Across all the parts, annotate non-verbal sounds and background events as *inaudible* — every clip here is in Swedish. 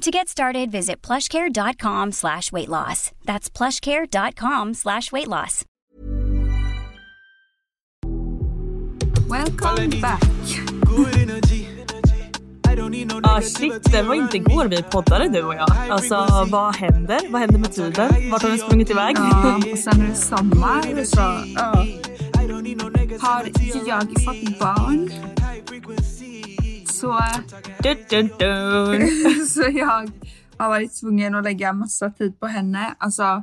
To get started, visit plushcare.com slash weight loss. That's plushcare.com slash weight loss. Welcome back. Ah shit, det var inte igår vi poddade du och jag. Alltså vad händer? Vad händer med tiden? Vart har vi sprungit iväg? Ja, och sen är det sommar så ja. har jag fått barn. Så, Dun, dun, dun. *laughs* så jag har varit tvungen att lägga massa tid på henne. Alltså,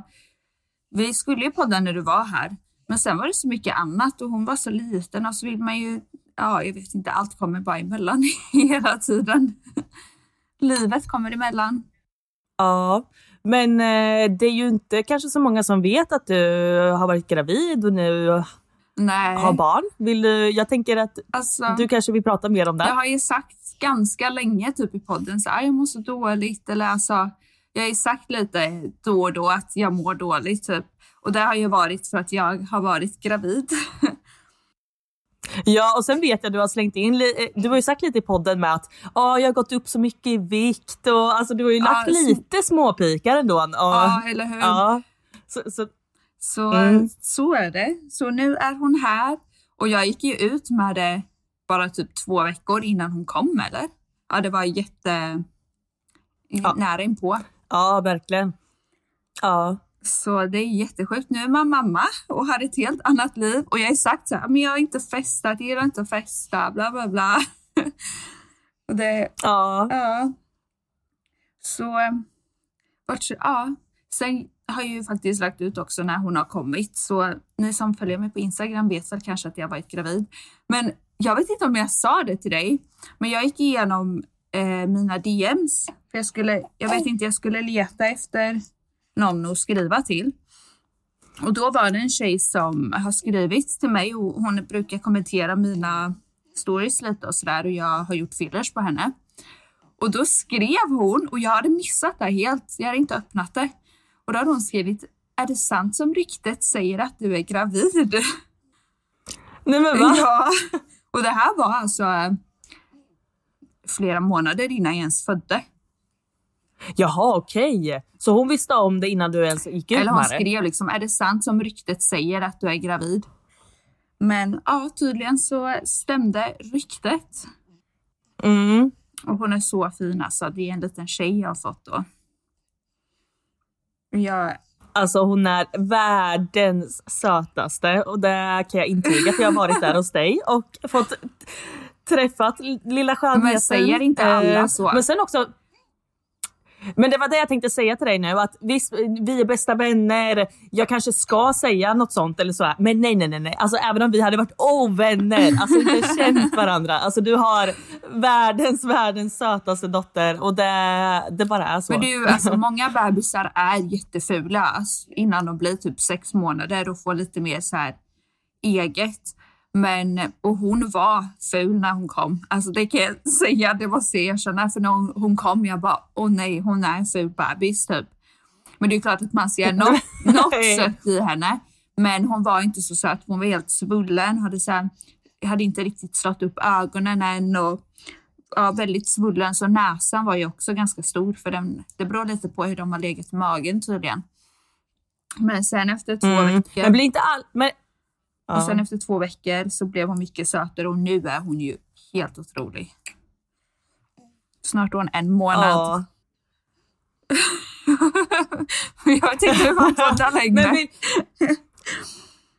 vi skulle ju podda när du var här, men sen var det så mycket annat och hon var så liten och så vill man ju, ja jag vet inte, allt kommer bara emellan *laughs* hela tiden. Livet kommer emellan. Ja, men eh, det är ju inte kanske så många som vet att du har varit gravid och nu Nej. har barn. Vill du, jag tänker att Alltså, du kanske vill prata mer om det. Jag har ju sagt ganska länge typ i podden så här, jag mår så dåligt eller alltså jag har ju sagt lite då och då att jag mår dåligt typ. Och det har ju varit för att jag har varit gravid. Ja, och sen vet jag att du har slängt in, eh, du har ju sagt lite i podden med att ah, jag har gått upp så mycket i vikt och alltså du har ju Ja, lagt så- lite småpikar ändå. Och, ja, eller hur? ja. Så, så, Så, Mm. så är det. Så nu är hon här och jag gick ju ut med det bara typ två veckor innan hon kom eller? Ja, det var jätte Ja. nära inpå. ja, verkligen. Ja. Så det är jättesjukt. Nu är man mamma och har ett helt annat liv. Och jag har sagt så här, men jag har inte festat, jag gillar inte att festa, bla bla bla. *laughs* och det, Ja. ja. Så, eh, vart, ja. Sen har ju faktiskt lagt ut också när hon har kommit. Så ni som följer mig på Instagram vet väl kanske att jag varit gravid. Men jag vet inte om jag sa det till dig, men jag gick igenom eh, mina DMs. För jag, skulle, jag vet inte, jag skulle leta efter någon att skriva till. Och då var det en tjej som har skrivit till mig och hon brukar kommentera mina stories lite och sådär och jag har gjort fillers på henne. Och då skrev hon, och jag hade missat det helt, jag hade inte öppnat det. Och då hade hon skrivit, är det sant som ryktet säger att du är gravid? *laughs* Nej men va? Ja. Och det här var alltså eh, flera månader innan jag ens födde. Jaha, okej. Så hon visste om det innan du ens gick ut Eller hon med det? skrev liksom, är det sant som ryktet säger att du är gravid? Men ja, tydligen så stämde ryktet. Mm. Och hon är så fin alltså. Det är en liten tjej jag har fått då. Jag, Alltså hon är världens sötaste och det kan jag intyga för jag har varit där hos dig och fått träffat lilla skönheten. Men säger inte alla Eh, så? Men sen också men det var det jag tänkte säga till dig nu, att visst, vi är bästa vänner, jag kanske ska säga något sånt eller så, men nej, nej, nej, nej. Alltså även om vi hade varit ovänner, alltså inte *laughs* känt varandra, alltså du har världens, världens sötaste dotter och det, det bara är så. men du, alltså många bebisar är jättefula alltså, innan de blir typ sex månader och får lite mer så här eget. Men, och hon var ful när hon kom. Alltså det kan jag säga, det måste jag erkänna. För när hon, hon kom, jag bara, åh nej, hon är en ful bebis typ. Men det är klart att man ser något, *laughs* något sött i henne. Men hon var inte så söt, hon var helt svullen, hade, så här, hade inte riktigt slått upp ögonen än och ja, väldigt svullen. Så näsan var ju också ganska stor för den, det beror lite på hur de har legat i magen tydligen. Men sen efter två Mm. veckor Men blir inte all... Men... och sen Ja. efter två veckor så blev hon mycket sötare och nu är hon ju helt otrolig. Snart är hon en månad. Ja. *laughs* jag inte hur man det längre.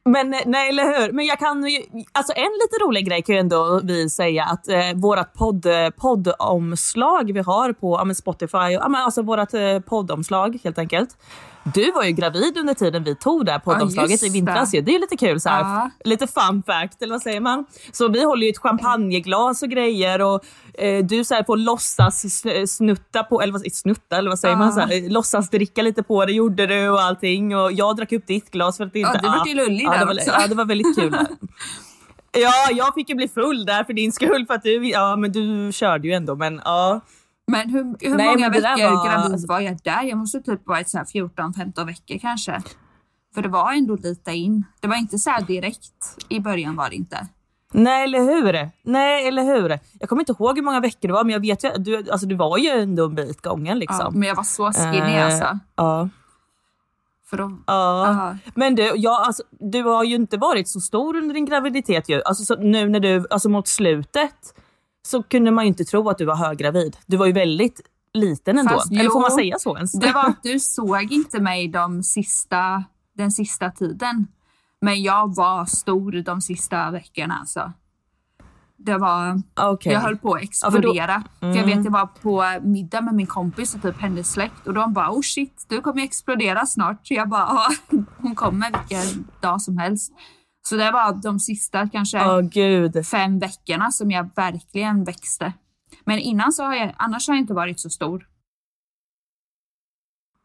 Men, nej, eller hur? Men jag kan ju, alltså en lite rolig grej kan ju ändå vi säga att eh, vårat podd, eh, poddomslag vi har på ja, Spotify, ja, men alltså vårat eh, poddomslag helt enkelt. Du var ju gravid under tiden vi tog det här poddomslaget just i vintras. det. Det är lite kul så Ja. lite fun fact eller vad säger man? Så vi håller ju ett champagneglas och grejer och eh, du så här får låtsas sn- snutta på, eller vad, snutta eller vad säger man? Så här, eh, låtsas dricka lite på det gjorde du och allting och jag drack upp ditt glas för att det inte... Ja, du vart ju lullig ja, där det var, också. Ja, det var väldigt kul. *laughs* Ja, jag fick ju bli full där för din skull för att du, ja men du körde ju ändå men ja. Men hur, hur Nej, många veckor var- gravid var jag där? Jag måste typ varit så här 14-15 veckor kanske. För det var ändå lite in. Det var inte så här direkt. I början var det inte. Nej eller hur? Nej eller hur? Jag kommer inte ihåg hur många veckor det var men jag vet ju, du, alltså, du var ju ändå en bit gången liksom. Ja, men jag var så skinny Eh, alltså. Ja. För då, Ja. ja. Men du, ja, alltså, du har ju inte varit så stor under din graviditet ju. Alltså, så nu när du, alltså mot slutet så kunde man ju inte tro att du var höggravid. Du var ju väldigt liten ändå. Fast Eller får man säga så ens? Det var att du såg inte mig de sista, den sista tiden. Men jag var stor de sista veckorna alltså. Det var, Okej. jag höll på att Ja, för då- Mm. explodera. för jag vet jag var på middag med min kompis och typ hennes släkt och de bara oh shit du kommer explodera snart. Så jag bara ja, hon kommer vilken dag som helst. Så det var de sista kanske gud. fem veckorna som jag verkligen växte. Men innan så har jag, annars har jag inte varit så stor.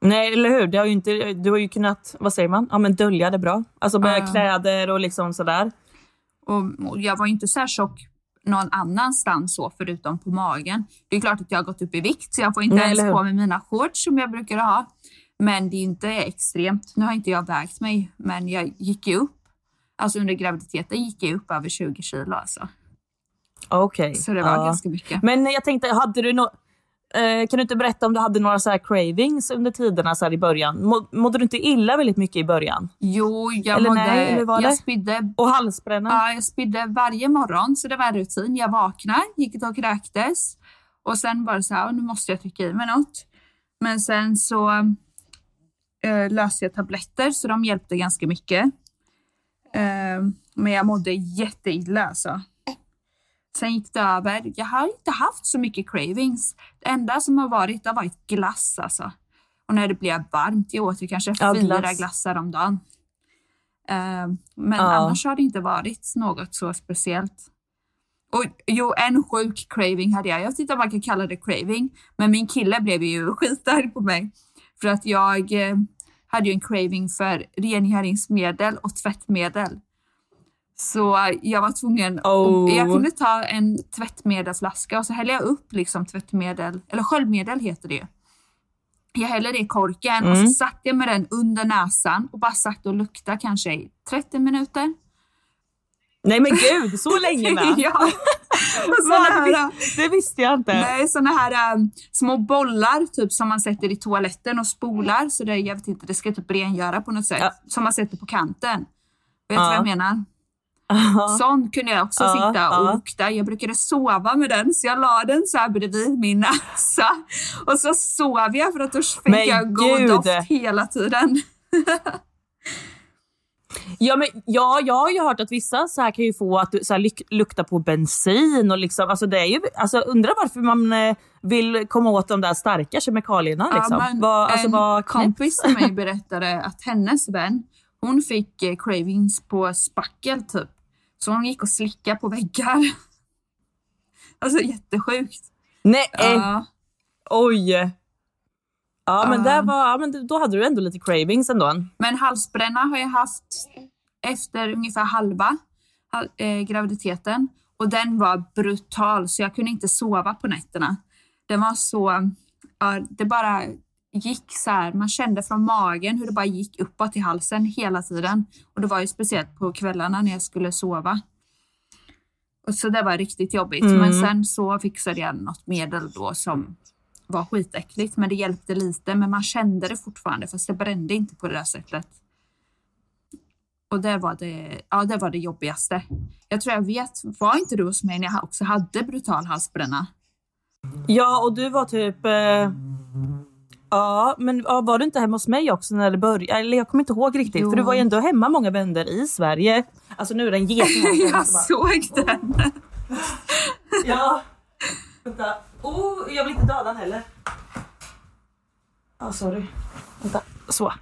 Nej eller hur, det har ju inte, du har ju kunnat, vad säger man, ja, men dölja det bra. Alltså med Ja. kläder och liksom sådär. Och, och jag var inte så här tjock någon annanstans så förutom på magen. Det är klart att jag har gått upp i vikt så jag får inte Nej, ens på mig mina shorts som jag brukar ha. Men det är inte extremt. Nu har inte jag vägt mig men jag gick ju upp. Alltså under graviditeten gick jag upp över 20 kilo alltså. Okej. Så det var ja. ganska mycket. Men jag tänkte, hade du no eh, kan du inte berätta om du hade några så här cravings under tiderna så i början? Må, mådde du inte illa väldigt mycket i början? Jo, jag Eller mådde, nej, eller var jag det? spydde Och halsbränna? Ja, jag spydde varje morgon, så det var en rutin. Jag vaknade, gick och kräktes och sen bara så här, nu måste jag trycka i mig något. Men sen så eh, löste jag tabletter, så de hjälpte ganska mycket. Eh, men jag mådde jätteilla alltså. Sen gick det över. Jag har inte haft så mycket cravings. Det enda som har varit, har varit glass alltså. Och när det blev varmt, jag åt ju kanske Ja, fyra glass. glassar om dagen. Eh, men Ja. annars har det inte varit något så speciellt. Och jo, en sjuk craving hade jag. Jag vet inte om man kan kalla det craving, men min kille blev ju *laughs* skitarg på mig. För att jag eh, hade ju en craving för rengöringsmedel och tvättmedel. Så jag var tvungen, Oh. jag kunde ta en tvättmedelflaska och så häller jag upp liksom tvättmedel, eller sköljmedel heter det. Jag häller det i korken och så Mm. satte jag med den under näsan och bara satt och luktade kanske i 30 minuter. Nej men gud, så länge med? *laughs* ja. Såna här, Det visste jag inte. nej, såna här um, små bollar typ som man sätter i toaletten och spolar. Så det, jag vet inte, det ska typ rengöra på något sätt. Ja. Som man sätter på kanten. Vet du Ja. vad jag menar? Ja. Sån kunde jag också Ja, sitta och lukta. Jag brukade sova med den så jag la den så här bredvid min näsa. Och så sov jag för att då fick Men jag god doft hela tiden. *laughs* Ja, men, ja, jag har ju hört att vissa så här kan ju få att så här, luk- lukta på bensin och liksom, alltså det är ju, alltså undrar varför man eh, vill komma åt de där starka kemikalierna liksom. men vad, alltså, en knäppt. kompis till mig berättade att hennes vän, hon fick eh, cravings på spackel typ. Så hon gick och slickade på väggar. *laughs* Alltså jättesjukt. Nej, Ja. oj. Ja, men, där var, ja, men då hade du ändå lite cravings ändå. Men halsbränna har jag haft efter ungefär halva hal- eh, graviditeten. Och den var brutal, så jag kunde inte sova på nätterna. Den var så... Ja, det bara... gick så här, man kände från magen hur det bara gick uppåt i halsen hela tiden. Och det var ju speciellt på kvällarna när jag skulle sova. Och så det var riktigt jobbigt. Mm. Men sen så fixade jag något medel då som var skitäckligt. Men det hjälpte lite. Men man kände det fortfarande fast det brände inte på det där sättet. Och det var det, ja, det var det jobbigaste. Jag tror jag vet, var inte du hos mig när jag också hade brutal halsbränna? Ja, och du var typ... Eh, ja, men ja, var du inte hemma hos mig också när det började? Eller jag kommer inte ihåg riktigt. Jo. För du var ju ändå hemma många vänder i Sverige. Alltså nu är det en get här. *laughs* jag såg den. Ja. Vänta. Oh, jag vill inte döda den heller. Ja, sorry. Vänta. Så.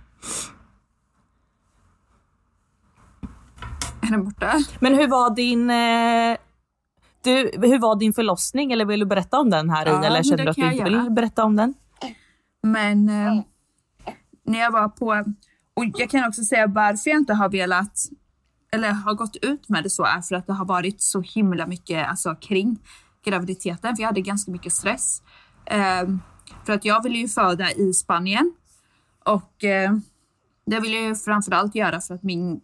Är den borta? Men hur var din... Eh, du, hur var din förlossning? Eller vill du berätta om den här Ja, i? Eller känner du att du inte vill berätta om den? Men eh, när jag var på... Och jag kan också säga varför jag inte har velat eller har gått ut med det så är för att det har varit så himla mycket alltså, kring graviditeten. För jag hade ganska mycket stress. Eh, för att jag ville ju föda i Spanien. Och eh, det vill jag ju framförallt göra för att min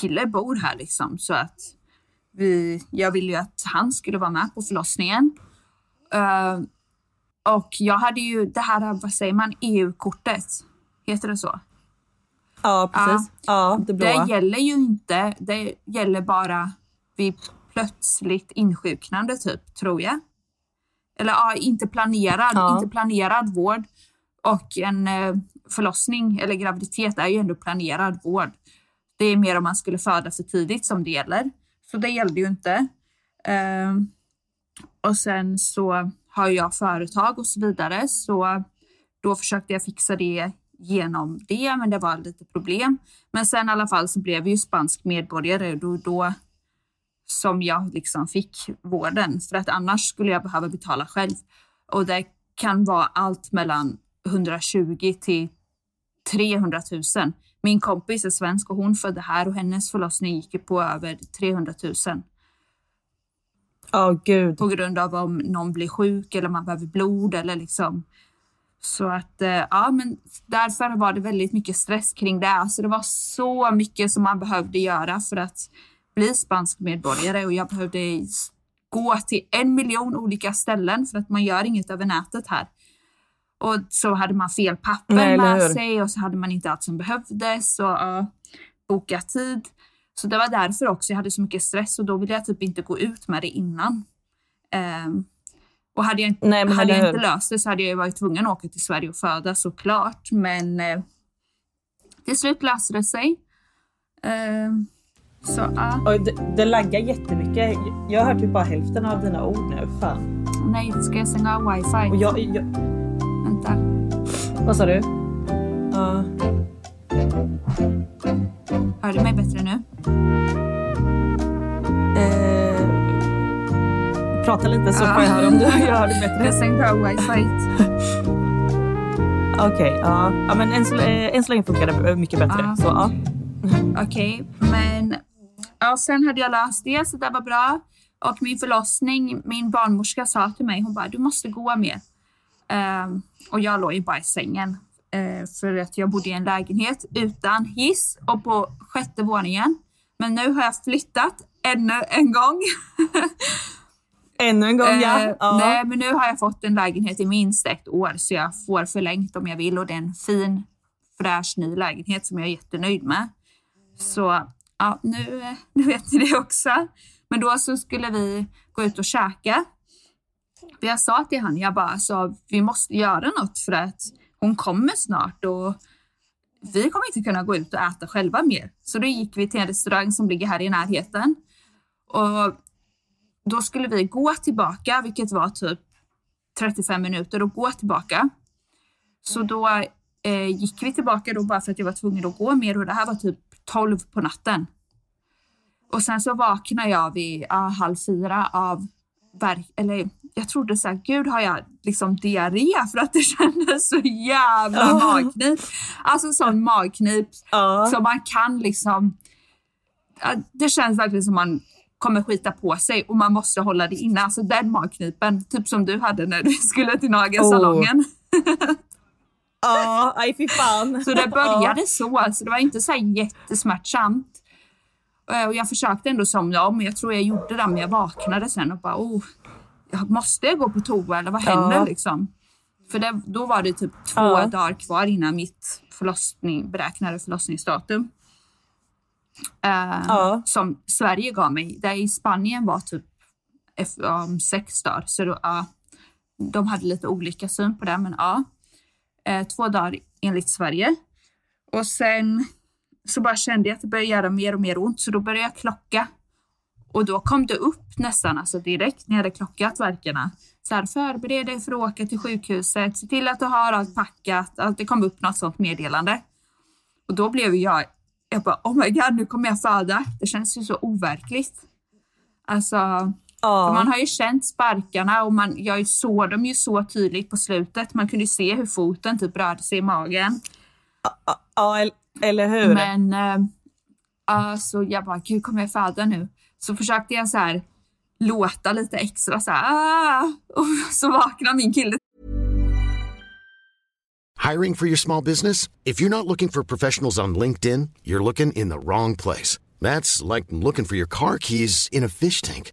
kille bor här liksom. Så att vi, jag ville ju att han skulle vara med på förlossningen. Eh, och jag hade ju det här, vad säger man, EU-kortet. Heter det så? Ja, precis. Ja, det blåa. Det gäller ju inte, det gäller bara vid plötsligt insjuknande typ, tror jag. Eller ja, inte planerad, Ja. inte planerad vård. Och en eh, förlossning eller graviditet är ju ändå planerad vård. Det är mer om man skulle föda för tidigt som det gäller. Så det gällde ju inte. Ehm, och sen så har jag företag och så vidare. Så då försökte jag fixa det genom det, men det var lite problem. Men sen i alla fall så blev jag ju spansk medborgare och då, då som jag liksom fick vården. För att annars skulle jag behöva betala själv. Och det kan vara allt mellan 120 till 300 000. Min kompis är svensk och hon födde här och hennes förlossning gick på över 300 000 Ja, gud. på grund av om någon blir sjuk eller man behöver blod eller liksom. Så att eh, ja, men därför var det väldigt mycket stress kring det. Alltså det var så mycket som man behövde göra för att bli spansk medborgare och jag behövde gå till en miljon olika ställen för att man gör inget över nätet här. Och så hade man fel papper Nej, med sig och så hade man inte allt som behövdes. Och, ja, boka tid. Så det var därför också jag hade så mycket stress och då ville jag typ inte gå ut med det innan. Ehm, och hade jag, inte- Nej, hade jag inte löst det så hade jag varit tvungen att åka till Sverige och föda såklart. Men eh, till slut löste det sig. Ehm, så ja, Oj, det, det laggar jättemycket. Jag har hört typ bara hälften av dina ord nu. Fan. nej, ska jag stänga av wifi? Och jag, jag, Vänta. vad sa du? Ja. Hör du mig bättre nu? Eh, prata lite så Ja. får jag höra om du gör det Jag bättre. stängde av wifi. Okej, ja. Men än så, eh, än så länge funkar det mycket bättre. Ja. Så, ja. Okej, men ja, sen hade jag löst det så det var bra. Och min förlossning, min barnmorska sa till mig, hon bara du måste gå mer. Ehm, och jag låg ju bara i sängen. eh, för att jag bodde i en lägenhet utan hiss och på sjätte våningen. Men nu har jag flyttat ännu en gång. *laughs* Ännu en gång, ja. Eh, ja. Nej, men nu har jag fått en lägenhet i minst ett år så jag får förlängt om jag vill och det är en fin fräsch ny lägenhet som jag är jättenöjd med. Så ja, nu, nu vet ni det också. Men då så skulle vi gå ut och käka. För jag sa till han, jag bara, så vi måste göra något för att hon kommer snart och vi kommer inte kunna gå ut och äta själva mer. Så då gick vi till en restaurang som ligger här i närheten. Och då skulle vi gå tillbaka, vilket var typ 35 minuter och gå tillbaka. Så då eh, gick vi tillbaka då bara för att jag var tvungen att gå mer och det här var typ 12 på natten. Och sen så vaknade jag vid ja, halv fyra av eller jag trodde så här, gud har jag liksom diarré *laughs* för att det kändes så jävla Oh. magknip. Alltså sån magknip Ja. så man kan liksom, det känns verkligen som man kommer skita på sig och man måste hålla det inne. Alltså den magknipen, typ som du hade när du *laughs* skulle till nagelsalongen. *laughs* Ja, aj fy fan. Så det började så, alltså det var inte så här jättesmärtsamt. Eh, Och jag försökte ändå somna om, men jag tror jag gjorde det, men jag vaknade sen och bara, oh, måste jag gå på toa eller vad händer Ja. liksom? För det, då var det typ två Ja. dagar kvar innan mitt förlossning, beräknade förlossningsdatum. Eh, Ja. Som Sverige gav mig. Där i Spanien var typ om sex dagar. Så då, ja, de hade lite olika syn på det, men ja. Eh, två dagar enligt Sverige. Och sen så bara kände jag att det började göra mer och mer ont, så då började jag klocka. Och då kom det upp nästan alltså direkt när jag hade klockat verkarna. Så här, förbered dig för att åka till sjukhuset, se till att du har allt packat. Att det kom upp något sånt meddelande. Och då blev jag, jag bara, oh my god, nu kommer jag föda. Det känns ju så overkligt. Alltså, Ja. för man har ju känt sparkarna och man, jag såg dem ju så tydligt på slutet. Man kunde ju se hur foten typ rörde sig i magen. ja, el- eller hur? Men eh, alltså, jag bara, gud kommer jag föda nu? Så försökte jag så här låta lite extra så här, ah! och *laughs* så vaknade min kille Hiring for your small business? If you're not looking for professionals on LinkedIn, you're looking in the wrong place. That's like looking for your car keys in a fish tank.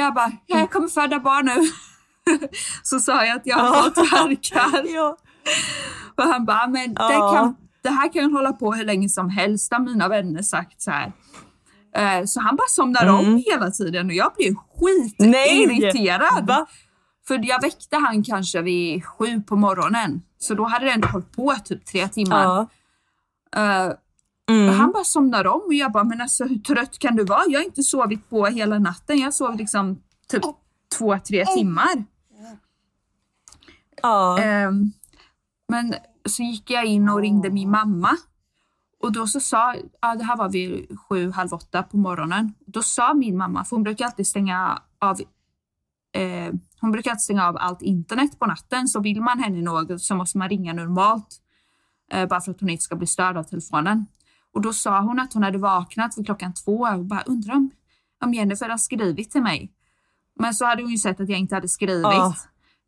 Jag bara, jag kommer föda barn nu. *laughs* Så sa jag att jag har fått värkar. Ja. Och han bara, men det, kan, det här kan hålla på hur länge som helst, har mina vänner sagt så här. Eh, Så han bara somnar om hela tiden och jag blev Nej! skitirriterad. Va? För jag väckte han kanske vid sju på morgonen. Så då hade den hållit på typ tre timmar. Ja. Eh, och Han bara somnar om och jag bara, men alltså hur trött kan du vara? Jag har inte sovit på hela natten. Jag sov liksom typ två, tre timmar. Ja. Ehm, men så gick jag in och ringde min mamma. Och då så sa, ja det här var vid sju, halv åtta på morgonen. Då sa min mamma, för hon brukar alltid stänga av eh, hon brukar alltid stänga av allt internet på natten. Så vill man henne något så måste man ringa normalt. Eh, bara för att hon inte ska bli störd av telefonen. Och då sa hon att hon hade vaknat vid klockan två och bara undrar om, om Jennifer har skrivit till mig. Men så hade hon ju sett att jag inte hade skrivit. Ah.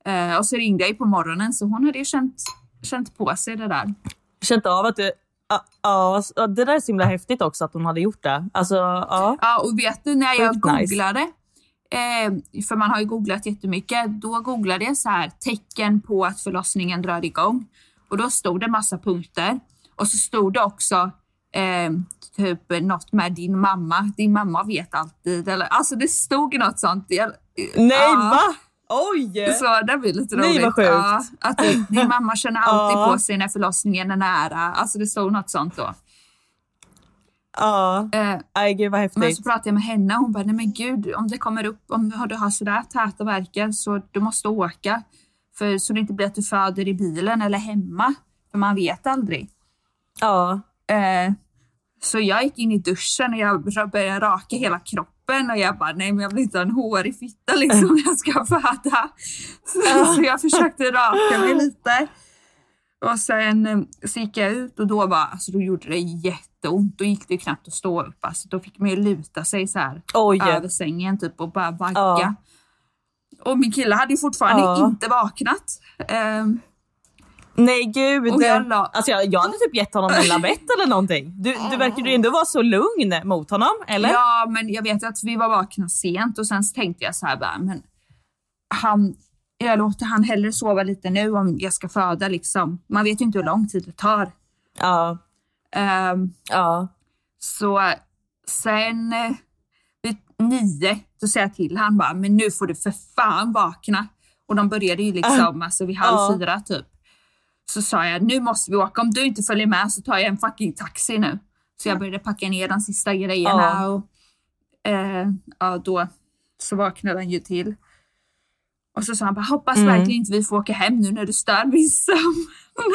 Eh, och så ringde jag ju på morgonen så hon hade ju känt, känt på sig det där. Känt av att du... Ja, ja, ja, det där är så himla häftigt också att hon hade gjort det. Alltså, ja. Ja, och vet du när jag Sjukt nice. googlade, eh, för man har ju googlat jättemycket, då googlade jag så här tecken på att förlossningen drar igång. Och då stod det massa punkter. Och så stod det också eh, typ något med din mamma. Din mamma vet alltid. Eller, alltså det stod något sånt. Jag, Nej, ja. va? Oj! Så det blir lite Nej, roligt. vad sjukt. Ja, att din mamma känner alltid på sig när förlossningen är nära. Alltså det stod något sånt då. Ja. Eh, gud vad men häftigt. så pratade jag med henne och hon bara, nej men gud, om det kommer upp, om du har sådär täta verkar så du måste åka. För, så det inte blir att du föder i bilen eller hemma. För man vet aldrig. Ja. Eh, så jag gick in i duschen och jag började raka hela kroppen och jag bara, nej men jag vill inte ha en hårig fitta liksom när jag ska föda. Så, *laughs* så jag försökte raka mig lite. Och sen eh, så gick jag ut och då, var, alltså, då gjorde det jätteont. Då gick det knappt att stå upp. Alltså, då fick man ju luta sig så här Oj. över sängen typ och bara vagga. Ja. Och min kille hade ju fortfarande Ja. inte vaknat. Ehm, Nej gud. Och jag la- Alltså, jag, jag hade typ gett honom en lavett eller någonting. Du, du verkar ju ändå vara så lugn mot honom, eller? Ja, men jag vet att vi var vakna sent och sen tänkte jag så här bara, men han, jag låter han hellre sova lite nu om jag ska föda liksom. Man vet ju inte hur lång tid det tar. Ja. Ehm, ja. Så sen eh, vid nio, då säger jag till han bara, men nu får du för fan vakna. Och de började ju liksom *laughs* alltså vid halv Ja. fyra typ. Så sa jag, nu måste vi åka. Om du inte följer med så tar jag en fucking taxi nu. Så jag började packa ner de sista grejerna och eh, ja, då så vaknade han ju till. Och så sa han bara, hoppas Mm. verkligen inte vi får åka hem nu när du stör min sömn.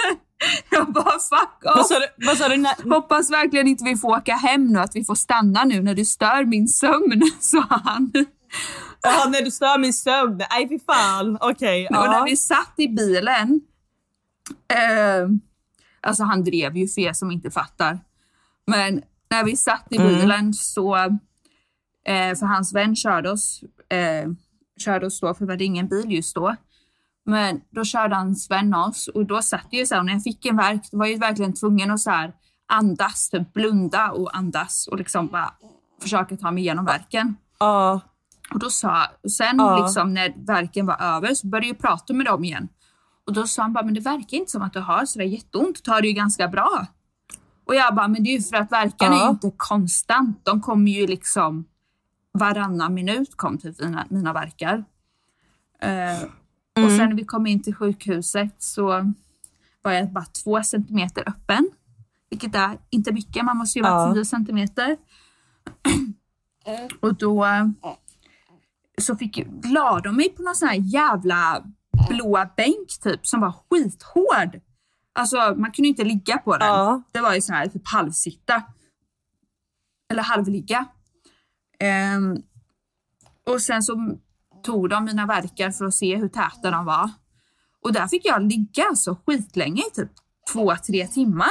*laughs* jag bara, fuck Vad off. sa du? Vad sa du när- Hoppas verkligen inte vi får åka hem nu, att vi får stanna nu när du stör min sömn, *laughs* sa han. Ja, när du stör min sömn. Nej, fy fan. Okej. Och när vi satt i bilen, eh, alltså han drev ju för er som inte fattar, men när vi satt i bilen så, eh, för hans vän körde oss, eh, körde oss då, för vi hade ingen bil just då. Men då körde hans vän oss och då satt jag ju så här, när jag fick en verk, då var jag ju verkligen tvungen att så här andas, typ blunda och andas och liksom bara försöka ta mig igenom verken. Ja. Och då sa, och sen Ja. liksom när verken var över så började jag prata med dem igen. Och då sa han bara, men det verkar inte som att du har sådär jätteont, du tar det ju ganska bra. Och jag bara, men det är ju för att verkarna är Ja. ju inte konstant, de kommer ju liksom varannan minut kom typ mina, mina verkar. Och Mm. sen när vi kom in till sjukhuset så var jag bara två centimeter öppen. Vilket är inte mycket, man måste ju vara Ja. 10 centimeter. *clears throat* Och då så fick, la de mig på någon sån här jävla blå bänk typ som var skithård. Alltså man kunde inte ligga på den. Ja. Det var ju så här typ halvsitta. Eller halvligga. Ehm, och sen så tog de mina verkar för att se hur täta de var. Och där fick jag ligga alltså skitlänge i typ två, tre timmar.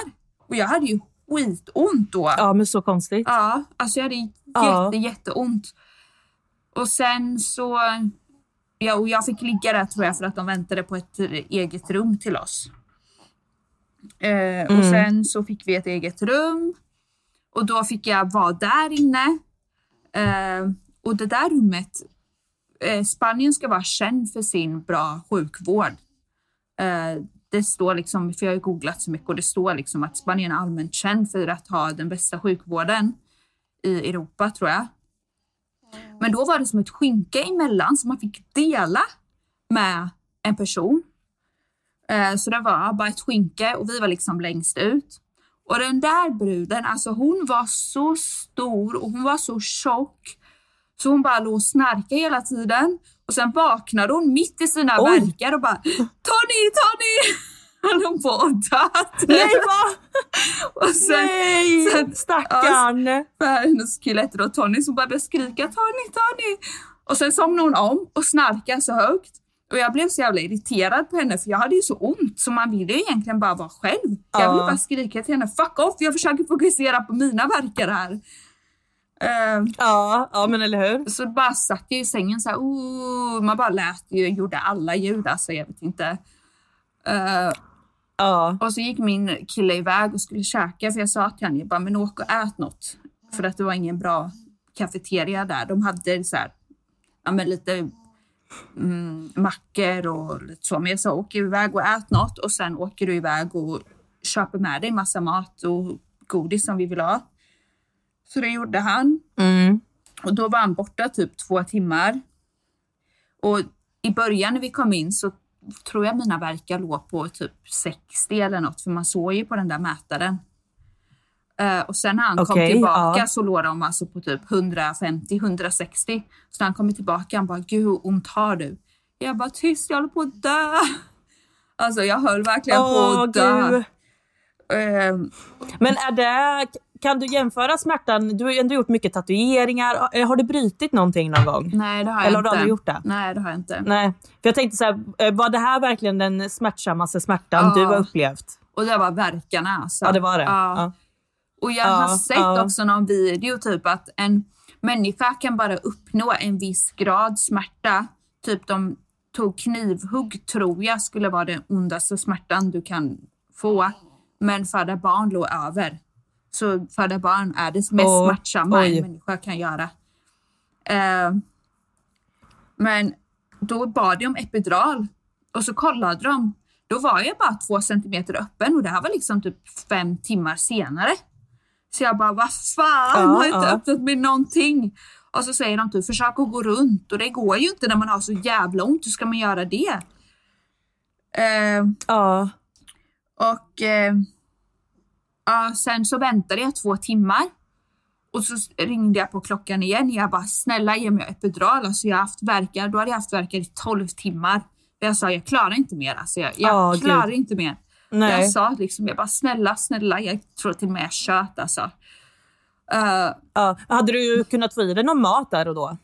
Och jag hade ju skitont då. ja, men så konstigt. Ja, alltså jag hade Ja. jätte, jätteont. Och sen så, ja, och jag fick ligga där tror jag för att de väntade på ett eget rum till oss. Eh, Och sen så fick vi ett eget rum och då fick jag vara där inne. Eh, och det där rummet, eh, Spanien ska vara känd för sin bra sjukvård. Eh, det står liksom, för jag har googlat så mycket och det står liksom att Spanien är allmänt känd för att ha den bästa sjukvården i Europa tror jag. Men då var det som ett skynke emellan som man fick dela med en person. Eh, Så det var bara ett skynke och vi var liksom längst ut. Och den där bruden, alltså hon var så stor och hon var så tjock. Så hon bara låg och snarkade hela tiden. Och sen vaknade hon mitt i sina Oj. verkar och bara Tony, Tony! På att dö. Nej, va? *laughs* Och sen, Nej, sen- stackarn. för hennes kille hette då Tony som började skrika Tony, Tony. Och sen somnade hon om och snarkade så högt. Och jag blev så jävla irriterad på henne för jag hade ju så ont så man ville ju egentligen bara vara själv. Jag Ja. ville bara skrika till henne, fuck off, jag försöker fokusera på mina verkar här. Eh, Ja, ja, men eller hur? så bara satt jag i sängen så här, oh, man bara lät ju, gjorde alla ljud alltså, jag vet inte. Eh, Ja. och så gick min kille iväg och skulle käka för jag sa till honom, jag bara, men åk och ät något. För att det var ingen bra kafeteria där. De hade så här, ja men lite mm, mackor och lite så. Men jag sa, åk iväg och ät något och sen åker du iväg och köper med dig massa mat och godis som vi vill ha. Så det gjorde han. Mm. Och då var han borta typ två timmar. Och i början när vi kom in så tror jag mina verkar låg på typ 60 eller något, för man såg ju på den där mätaren. Eh, och sen när han kom Okej, tillbaka ja. så låg de alltså på typ 150-160. Så när han kommer tillbaka han bara, gud hur ont har du? Jag bara, tyst jag håller på att dö. Alltså jag höll verkligen på Åh, att dö. Ehm, Men är det, kan du jämföra smärtan? Du har ju ändå gjort mycket tatueringar. Har- Har du brutit någonting någon gång? nej det har jag Eller har inte. du aldrig gjort det? Nej det har jag inte. Nej. För jag tänkte så här, eh, var det här verkligen den smärtsammaste smärtan Ja. du har upplevt? Och det var verkarna alltså. Ja, det var det. Ja. Ja. Och jag Ja, har sett också någon video typ att en människa kan bara uppnå en viss grad smärta. Typ de tog knivhugg tror jag skulle vara den ondaste smärtan du kan få. Men föda barn låg över. Så föda barn är det mest Åh, smärtsamma oj. en människa kan göra. Eh, men då bad de om epidural och så kollade de. Då var jag bara två centimeter öppen och det här var liksom typ fem timmar senare. Så jag bara, vad fan, Ja, har jag inte ja. öppnat med någonting? Och så säger de typ, försök att gå runt. Och det går ju inte när man har så jävla ont. Hur ska man göra det? Eh, Ja. och eh, ja, sen så väntade jag två timmar. Och så ringde jag på klockan igen. Jag bara, snälla ge mig epidural. Alltså jag har haft verkar, då hade jag haft verkar i 12 timmar. Jag sa, jag klarar inte mer. Alltså jag jag Ja, gud. klarar inte mer. Nej. Jag sa liksom, jag bara, snälla, snälla. Jag tror till och med jag tjöt alltså. Eh, ja. Hade du kunnat få i dig någon mat där och då?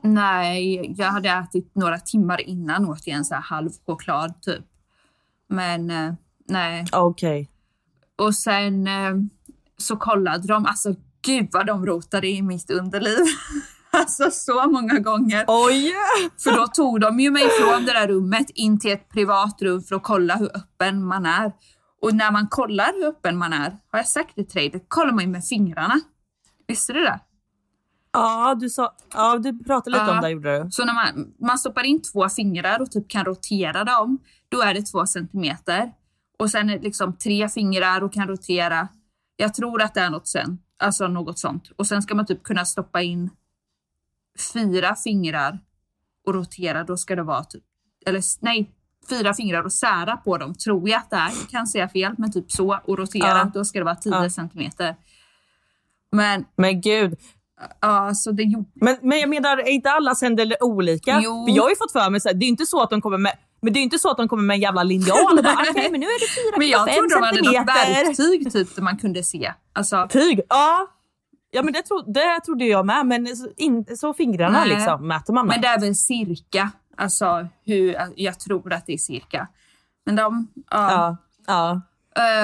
nej, jag hade ätit några timmar innan åt jag en så halv choklad typ. Men eh, nej. Okej. Och sen eh, så kollade de, alltså gud vad de rotade i mitt underliv. *laughs* alltså så många gånger. Oj! För då tog de ju mig från det där rummet in till ett privat rum för att kolla hur öppen man är. Och när man kollar hur öppen man är, har jag sagt det till dig, det kollar man ju med fingrarna. Visste du det? Ja, du sa... Ja, du pratade lite Ja. om det gjorde du. Så när man, man stoppar in två fingrar och typ kan rotera dem, då är det två centimeter. Och sen liksom tre fingrar och kan rotera. Jag tror att det är något sen, alltså något sånt. Och sen ska man typ kunna stoppa in fyra fingrar och rotera. Då ska det vara typ, eller nej, fyra fingrar och sära på dem tror jag att det är. Jag kan säga fel, men typ så. Och rotera, Ja. då ska det vara 10 Ja. centimeter. Men Men gud. ja, så det gjorde Men, men jag menar, är inte alla sänder olika? Jo. För jag har ju fått för mig så här, det är inte så att de kommer med men det är inte så att de kommer med en jävla linjal *laughs* och bara okej men nu är det Men jag 4,5 trodde de hade något centimeter. verktyg typ där man kunde se. Alltså, Tyg? Ja. Ja men det, tro, det trodde jag med men så, in, så fingrarna Nej. liksom mäter man med. men det är väl cirka. Alltså hur, jag tror att det är cirka. Men de, ja. Ja. Ja.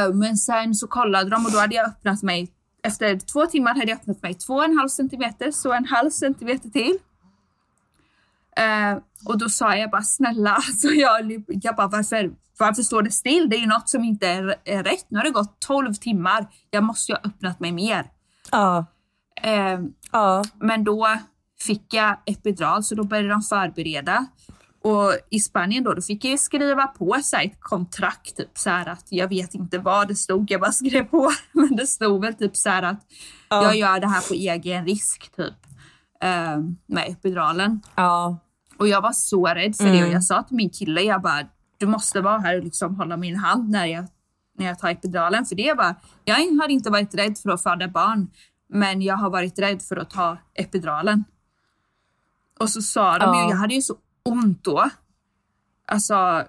Eh, men sen så kollade de och då hade jag öppnat mig. Efter två timmar hade jag öppnat mig två och en halv centimeter, så en halv centimeter till. Eh, och då sa jag bara snälla, *laughs* alltså jag, jag bara varför, varför står det still? Det är ju något som inte är, är rätt. Nu har det gått 12 timmar. Jag måste ju ha öppnat mig mer. Ja. Eh, Ja. Men då fick jag epidural så då började de förbereda. Och i Spanien då, då fick jag ju skriva på så ett kontrakt, typ så här att jag vet inte vad det stod, jag bara *laughs* skrev på. Men det stod väl typ så här att Ja. jag gör det här på egen risk typ. Eh, med epiduralen. Ja. Och jag var så rädd för Mm. det och jag sa till min kille, jag bara, du måste vara här och liksom hålla min hand när jag, när jag tar epiduralen. För det var, jag har inte varit rädd för att föda barn, men jag har varit rädd för att ta epiduralen. Och så sa de Ja. ju, jag hade ju så ont då. Alltså,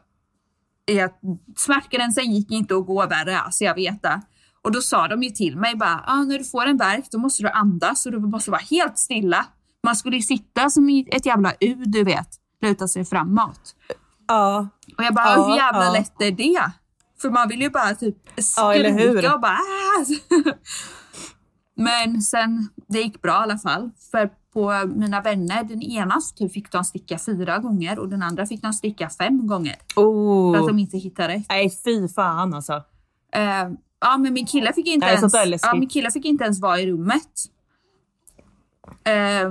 jag, smärtgränsen gick inte att gå värre, alltså jag vet det. Och då sa de ju till mig bara, ah, när du får en värk då måste du andas och du måste vara helt stilla. Man skulle ju sitta som i ett jävla U, du vet, luta sig framåt. Ja. Och jag bara, Ja, hur jävla ja. lätt är det? För man vill ju bara typ Ja, skrika och bara! *laughs* Men sen, det gick bra i alla fall. För på mina vänner, den ena typ fick de sticka fyra gånger och den andra fick de sticka fem gånger. För att Oh. de inte hittade rätt. Nej fy fan alltså. Eh, ja, men min kille fick inte Nej, ens, ja, min kille fick inte ens vara i rummet. Eh,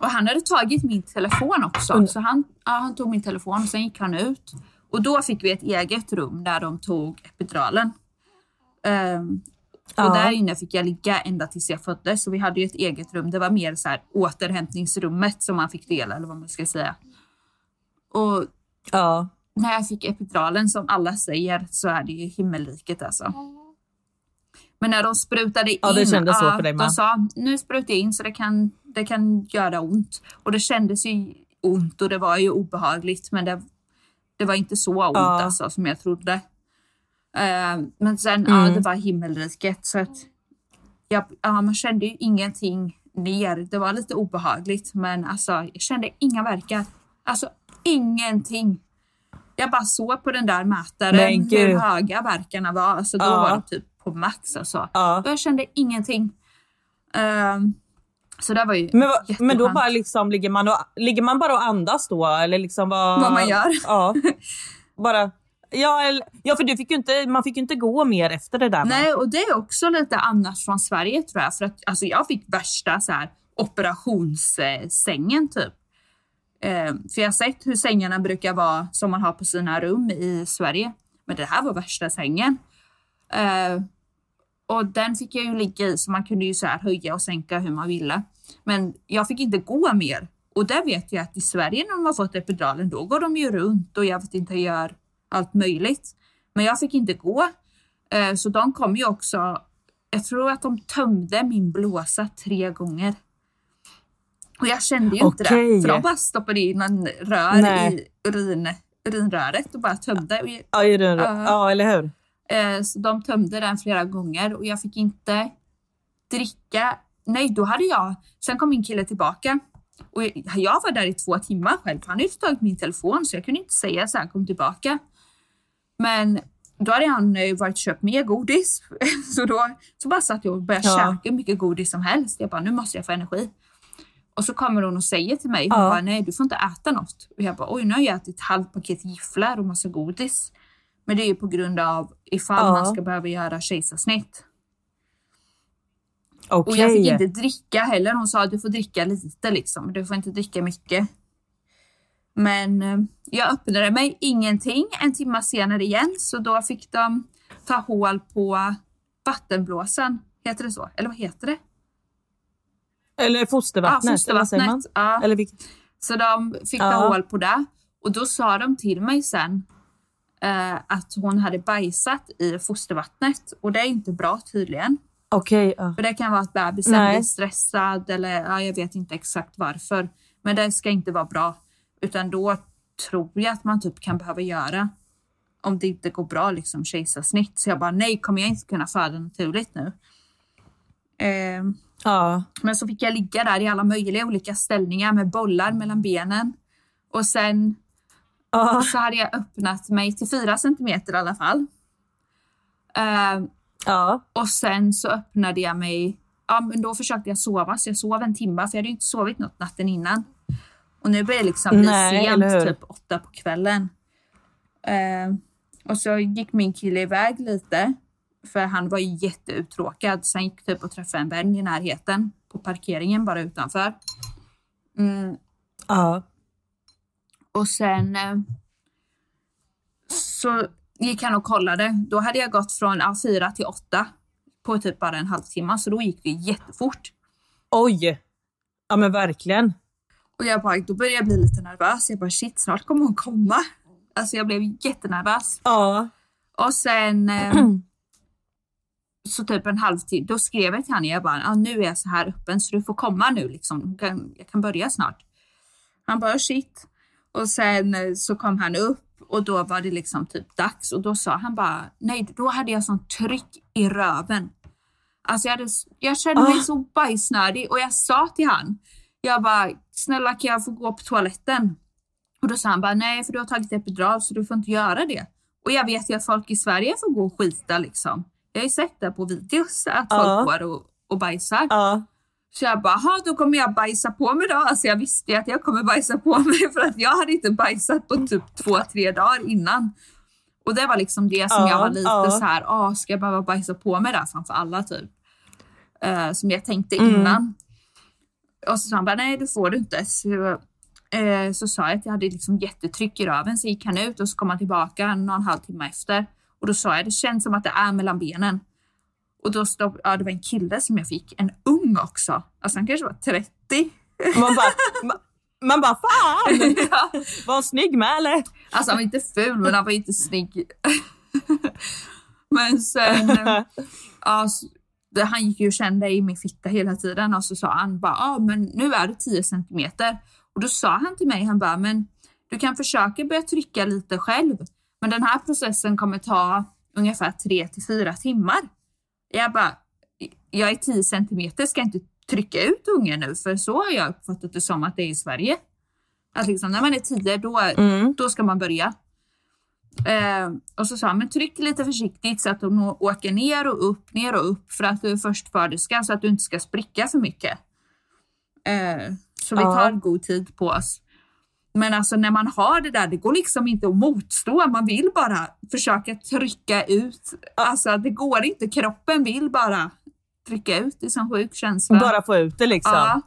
och han hade tagit min telefon också. Mm. Så han, ja, han tog min telefon och sen gick han ut. Och då fick vi ett eget rum där de tog epiduralen. Eh, och Ja. där inne fick jag ligga ända tills jag föddes. Så vi hade ju ett eget rum. Det var mer så här återhämtningsrummet som man fick dela, eller vad man ska säga. Och Ja. när jag fick epiduralen, som alla säger, så är det ju himmelriket alltså. Men när de sprutade in, Ja, det kändes så för dig de med. sa nu sprutar jag in så det kan, det kan göra ont. Och det kändes ju ont och det var ju obehagligt men det, det var inte så ont Ja. alltså som jag trodde. Eh, men sen, Mm. ja det var himmelriket så att jag, ja, man kände ju ingenting ner. Det var lite obehagligt men alltså jag kände inga verkar. Alltså ingenting. Jag bara såg på den där mätaren hur höga verkarna var. Alltså då Ja. var de typ på max alltså. Ja. Och jag kände ingenting. Ehm, så det var ju Men, men då bara liksom, ligger, man och, ligger man bara och andas då? Eller liksom vad, Vad man gör. Ja. *laughs* Bara, ja, eller, ja, för du fick inte, man fick ju inte gå mer efter det där. Nej, och det är också lite annat från Sverige tror jag. För att alltså, jag fick värsta så här, operationssängen typ. Eh, för jag har sett hur sängarna brukar vara som man har på sina rum i Sverige. Men det här var värsta sängen. Eh, och den fick jag ju ligga i så man kunde ju så här höja och sänka hur man ville. Men jag fick inte gå mer. Och där vet jag att i Sverige när de har fått epiduralen då går de ju runt och jag vet inte gör allt möjligt. Men jag fick inte gå. Eh, så de kom ju också, jag tror att de tömde min blåsa tre gånger. Och jag kände ju inte Okej. det. För de bara stoppade in en rör Nej. i urin, urinröret och bara tömde. Ja, Ja. ja, eller hur? Eh, så de tömde den flera gånger och jag fick inte dricka. Nej, då hade jag... Sen kom min kille tillbaka och jag var där i två timmar själv. Han hade ju tagit min telefon så jag kunde inte säga så han kom tillbaka. Men då hade han eh, varit och köpt mer godis. *laughs* Så då så bara satt jag och började Ja. käka hur mycket godis som helst. Jag bara, nu måste jag få energi. Och så kommer hon och säger till mig, hon Ja. bara, nej du får inte äta något. Och jag bara, oj nu har jag ätit ett halvt paket gifflar och massa godis. Men det är ju på grund av ifall Ja. man ska behöva göra kejsarsnitt. Okej. Och jag fick inte dricka heller. Hon sa att du får dricka lite liksom. Du får inte dricka mycket. Men eh, jag öppnade mig ingenting en timme senare igen. Så då fick de ta hål på vattenblåsan. Heter det så? Eller vad heter det? Eller fostervattnet, Ja, eller fostervattnet. Ja. Eller vilket? Så de fick Ja. ta hål på det. Och då sa de till mig sen eh, att hon hade bajsat i fostervattnet. Och det är inte bra tydligen. Okej, ja. För det kan vara att bebisen Nej. blir stressad eller ja, jag vet inte exakt varför. Men det ska inte vara bra. Utan då tror jag att man typ kan behöva göra om det inte går bra liksom kejsarsnitt. Så jag bara nej, kommer jag inte kunna föda naturligt nu? Eh, ja. men så fick jag ligga där i alla möjliga olika ställningar med bollar mellan benen. Och sen Ja. så hade jag öppnat mig till fyra centimeter i alla fall. Eh, ja. och sen så öppnade jag mig, ja men då försökte jag sova så jag sov en timme för jag hade ju inte sovit något natten innan. Och nu börjar det liksom bli Nej, sent, typ åtta på kvällen. Eh, och så gick min kille iväg lite, för han var ju jätteuttråkad. Så han gick typ och träffade en vän i närheten på parkeringen bara utanför. Mm, ja. Och sen eh, så gick han och kollade. Då hade jag gått från ja, fyra till åtta på typ bara en halvtimme, så då gick det jättefort. Oj! Ja men verkligen. Och jag bara, då började jag bli lite nervös. Jag bara shit, snart kommer hon komma. Alltså jag blev jättenervös. Ja. Och sen eh, *clears throat* så typ en halvtimme, då skrev jag till henne, jag bara, ah, nu är jag så här öppen så du får komma nu liksom. Kan, jag kan börja snart. Han bara shit. Och sen eh, så kom han upp och då var det liksom typ dags och då sa han bara, nej då hade jag sånt tryck i röven. Alltså jag, hade, jag kände mig Ah. så bajsnödig och jag sa till han, jag bara, snälla kan jag få gå på toaletten? Och då sa han bara, nej för du har tagit epidural så du får inte göra det. Och jag vet ju att folk i Sverige får gå och skita liksom. Jag har ju sett det på videos att folk Ja. går och, och bajsar. Ja. Så jag bara, "Ha, då kommer jag bajsa på mig då. Alltså jag visste ju att jag kommer bajsa på mig *laughs* för att jag hade inte bajsat på typ två, tre dagar innan. Och det var liksom det som Ja, jag var lite ja. så här, ah, ska jag behöva bajsa på mig där framför alla typ? Eh, som jag tänkte Mm. innan. Och så sa han bara, nej det får du inte. Så, eh, så sa jag att jag hade liksom jättetryck i röven. Så gick han ut och så kom han tillbaka en och en halv timme efter. Och då sa jag, det känns som att det är mellan benen. Och då stopp, ja, det var en kille som jag fick, en ung också. Alltså han kanske var 30. Man bara, man, man bara fan! *laughs* ja. Var han snygg med eller? Alltså han var inte ful men han var inte snygg. *laughs* men sen, ja, det, han gick ju och kände i min fitta hela tiden och så sa han bara, ja men nu är det 10 centimeter. Och då sa han till mig, han bara, men du kan försöka börja trycka lite själv. Men den här processen kommer ta ungefär 3 till 4 timmar. Jag bara, jag är 10 centimeter, ska jag inte trycka ut ungen nu? För så har jag uppfattat det som att det är i Sverige. Att liksom, när man är 10 då, Mm. då ska man börja. Eh, och så sa han, men tryck lite försiktigt så att de åker ner och upp, ner och upp för att du är förstföderska så att du inte ska spricka för mycket. Eh, så vi Ja. tar god tid på oss. Men alltså när man har det där, det går liksom inte att motstå. Man vill bara försöka trycka ut. Alltså det går inte, kroppen vill bara trycka ut. Det en sjuk känsla. Bara få ut det liksom. Ja.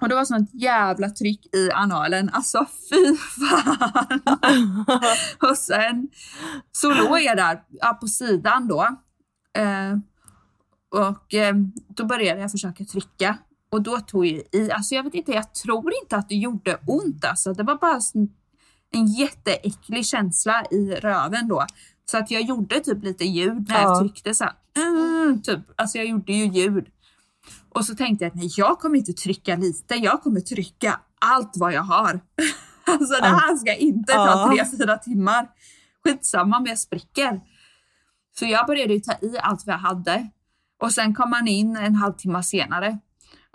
Och det var sånt jävla tryck i analen. Alltså fy fan. *laughs* och sen så låg jag där ja, på sidan då. Eh, Och eh, då började jag försöka trycka. Och då tog jag i, alltså jag vet inte, jag tror inte att det gjorde ont alltså. Det var bara en jätteäcklig känsla i röven då. Så att jag gjorde typ lite ljud när Ja. jag tryckte så här, mm, typ. Alltså jag gjorde ju ljud. Och så tänkte jag att nej, jag kommer inte trycka lite, jag kommer trycka allt vad jag har. *laughs* alltså det här ska inte ta tre, fyra timmar. Skitsamma om jag spricker. Så jag började ju ta i allt vad jag hade. Och sen kom han in en halvtimme senare.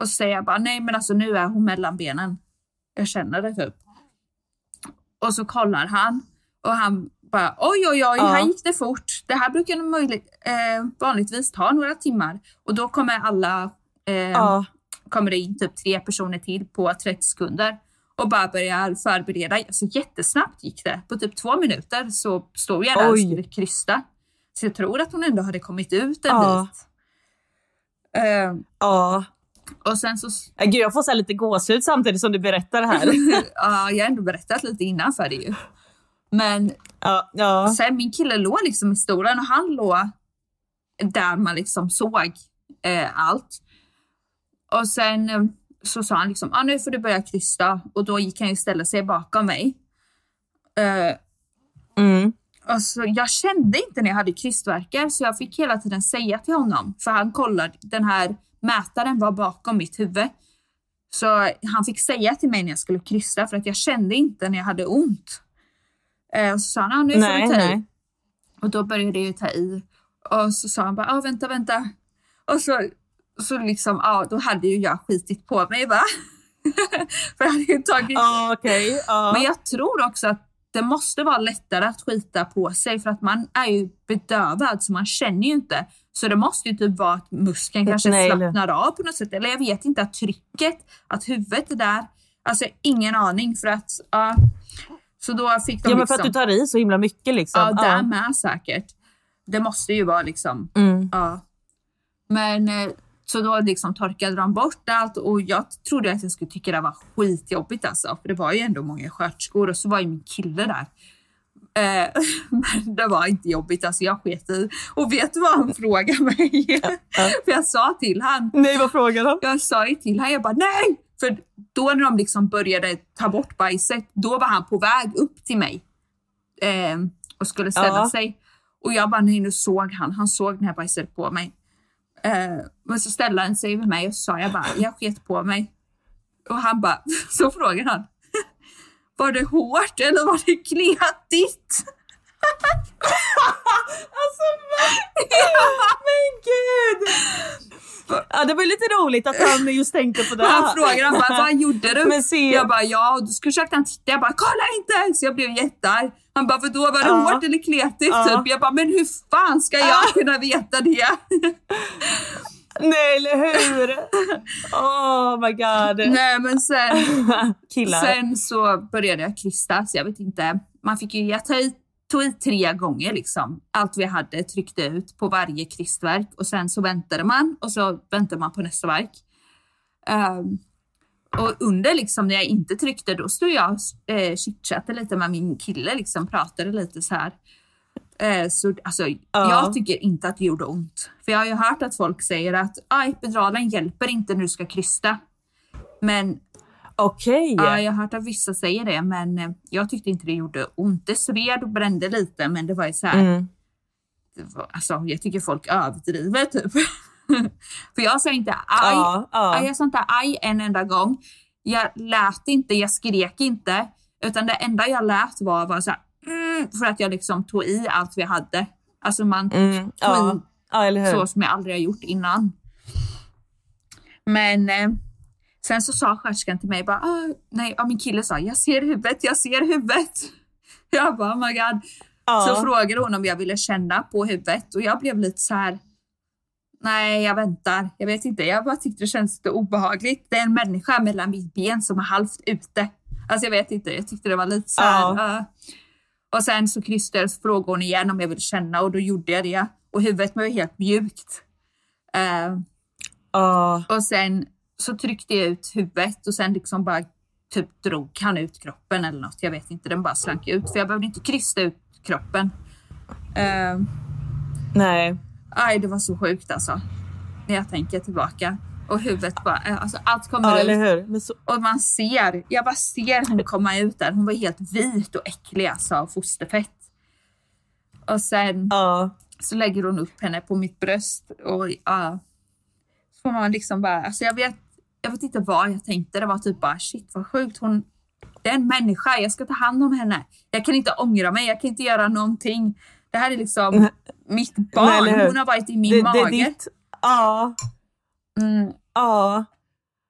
Och så säger jag bara, nej men alltså nu är hon mellan benen. Jag känner det typ. Och så kollar han och han bara, oj oj oj, Ja. här gick det fort. Det här brukar möjligt, eh, vanligtvis ta några timmar. Och då kommer alla, eh, Ja. kommer det in typ tre personer till på 30 sekunder och bara börjar förbereda. Alltså jättesnabbt gick det. På typ två minuter så stod jag där och skulle krysta. Så jag tror att hon ändå hade kommit ut en Ja. bit. Eh, Ja. Och sen så, Äh, Gud, jag får så lite gåshud samtidigt som du berättar det här. *laughs* ja, jag har ändå berättat lite innan för ju. Men ja, ja. sen min kille låg liksom i stolen och han låg där man liksom såg eh, allt. Och sen eh, så sa han liksom, ah, nu får du börja krysta. Och då gick han ju ställa sig bakom mig. Eh, Mm. och så jag kände inte när jag hade krystvärkar så jag fick hela tiden säga till honom, för han kollade, den här mätaren var bakom mitt huvud. Så han fick säga till mig när jag skulle krysta för att jag kände inte när jag hade ont. Eh, och så sa han, ah, nu får Nej, du ta i. nej. Och då började jag ta i. Och så sa han bara, ah, vänta, vänta. Och så, så liksom, ja, då hade ju jag skitit på mig va? *laughs* för jag hade ju tagit Ja, okej. Ja. men jag tror också att det måste vara lättare att skita på sig för att man är ju bedövad så man känner ju inte. Så det måste ju typ vara att muskeln kanske Nej, eller- slappnar av på något sätt. Eller jag vet inte, att trycket, att huvudet är där. Alltså ingen aning för att, ja. Så då fick de ja, men liksom, för att du tar i så himla mycket liksom. ja där med säkert. Det måste ju vara liksom, Mm. ja. Men eh, så då liksom torkade de bort allt och jag trodde att jag skulle tycka det var skitjobbigt alltså. För det var ju ändå många sköterskor och så var ju min kille där. Eh, *laughs* men det var inte jobbigt alltså, jag sket i. Och vet du vad han frågade mig? *laughs* för jag sa till han, Nej, vad frågar de? jag sa ju till han, jag bara nej! För då när de liksom började ta bort bajset, då var han på väg upp till mig. Eh, och skulle ställa Ja. sig. Och jag bara, nej nu såg han, han såg när jag bajsade på mig. Eh, men så ställde han sig vid mig och så sa jag bara, jag sket på mig. Och han bara, *laughs* så frågade han, var det hårt eller var det kletigt? *laughs* *laughs* Alltså men gud! Ja, det var lite roligt att han just tänkte på det. Han frågade han bara, vad *laughs* gjorde du? Men se- Jag bara, ja. Och då försökte han titta. Jag bara, kolla inte! Så jag blev jättearg. Han bara, vadå, var det Ja. hårt eller kletigt? Ja. Typ. Jag bara, men hur fan ska jag kunna veta det? *laughs* Nej, eller hur? Oh my god. Nej, men sen, Killar. sen så började jag krysta, så jag vet inte. Man fick ju, jag tog i, tog i tre gånger liksom. Allt vi hade tryckte ut på varje krystverk och sen så väntade man och så väntade man på nästa verk. Ehm, och under liksom när jag inte tryckte då stod jag och eh, chitchattade lite med min kille liksom, pratade lite så här. Eh, så alltså, jag tycker inte att det gjorde ont. För jag har ju hört att folk säger att epiduralen hjälper inte när du ska krysta. Men Okej. Ja, jag har hört att vissa säger det, men eh, jag tyckte inte det gjorde ont. Det sved och brände lite, men det var ju så här. Mm. Var, alltså, jag tycker folk överdriver typ. *laughs* För jag sa inte aj. Ja, ja. Jag sa inte aj en enda gång. Jag lät inte, jag skrek inte. Utan det enda jag lät var, var så här, mm, för att jag liksom tog i allt vi hade. Alltså man Mm, tog ja. i så som jag aldrig har gjort innan. Men eh, sen så sa sköterskan till mig bara, ah, nej, ja, min kille sa, jag ser huvudet, jag ser huvudet. *laughs* Jag bara, oh my god. Ja. Så frågade hon om jag ville känna på huvudet och jag blev lite så här. Nej, jag väntar. Jag vet inte. Jag bara tyckte det kändes lite obehagligt. Det är en människa mellan mitt ben som är halvt ute. Alltså jag vet inte. Jag tyckte det var lite så här. Ja. uh. Och sen så och frågade hon igen om jag ville känna och då gjorde jag det. Och huvudet var ju helt mjukt. Eh, Ja. och sen så tryckte jag ut huvudet och sen liksom bara typ drog han ut kroppen eller något. Jag vet inte, den bara slank ut. För jag behövde inte krysta ut kroppen. Uh, Nej. aj, det var så sjukt alltså. när jag tänker tillbaka. Och huvudet bara, eh, alltså allt kommer Ja, ut. eller hur? Så, Och man ser, jag bara ser hon komma ut där. Hon var helt vit och äcklig alltså av fosterfett. Och sen ja. så lägger hon upp henne på mitt bröst och ja. Så får man liksom bara, alltså jag vet, jag vet inte vad jag tänkte. Det var typ bara shit vad sjukt. Hon, det är en människa, jag ska ta hand om henne. Jag kan inte ångra mig, jag kan inte göra någonting. Det här är liksom mitt Nej, eller barn. hur? Hon har varit i min det, det mage. är ditt. Ja. Mm, Ja.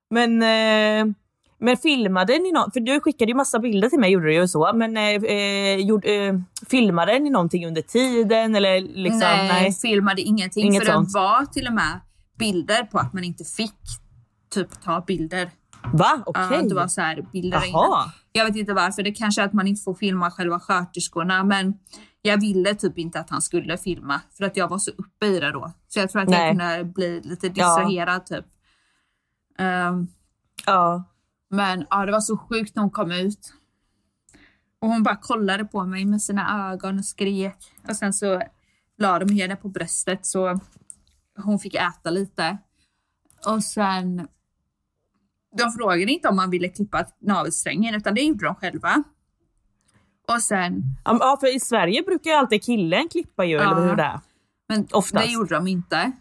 Men, eh, men filmade ni något? För du skickade ju massa bilder till mig gjorde du ju så. Men eh, eh, gjorde, eh, filmade ni någonting under tiden? Eller liksom, nej, nej. filmade ingenting. Inget för sånt. det var till och med bilder på att man inte fick typ ta bilder. Va? Okej. Ja, det var så här bilder. Jaha. Jag vet inte varför. Det kanske är att man inte får filma själva sköterskorna. Men jag ville typ inte att han skulle filma. För att jag var så uppe i det då. Så jag tror att jag Nej. kunde bli lite distraherad typ. Ehm, Ja. men ja, det var så sjukt när hon kom ut. Och hon bara kollade på mig med sina ögon och skrek. Och sen så la de henne på bröstet så hon fick äta lite. Och sen... De frågade inte om man ville klippa navelsträngen utan det gjorde de själva. Och sen... Ja, för i Sverige brukar ju alltid killen klippa ju, Ja. eller hur det är. Men Oftast. det gjorde de inte.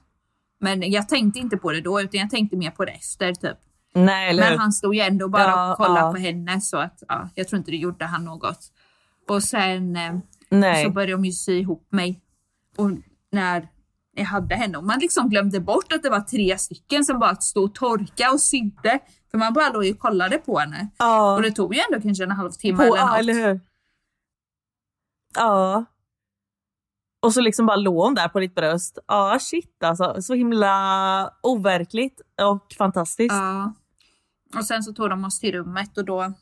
Men jag tänkte inte på det då utan jag tänkte mer på det efter typ. Nej, eller? Men han stod ju ändå bara Ja, och kollade ja. på henne så att ja, jag tror inte det gjorde han något. Och sen eh, Nej. så började de ju sy ihop mig. Och när hade henne och man liksom glömde bort att det var tre stycken som bara stod och torka och sydde. För man bara låg och kollade på henne. Ja. Och det tog ju ändå kanske en halvtimme På, eller ja, något. eller hur? Ja. Och så liksom bara låg hon där på ditt bröst. Ja, shit alltså. Så himla overkligt och fantastiskt. Ja. Och sen så tog de oss till rummet och då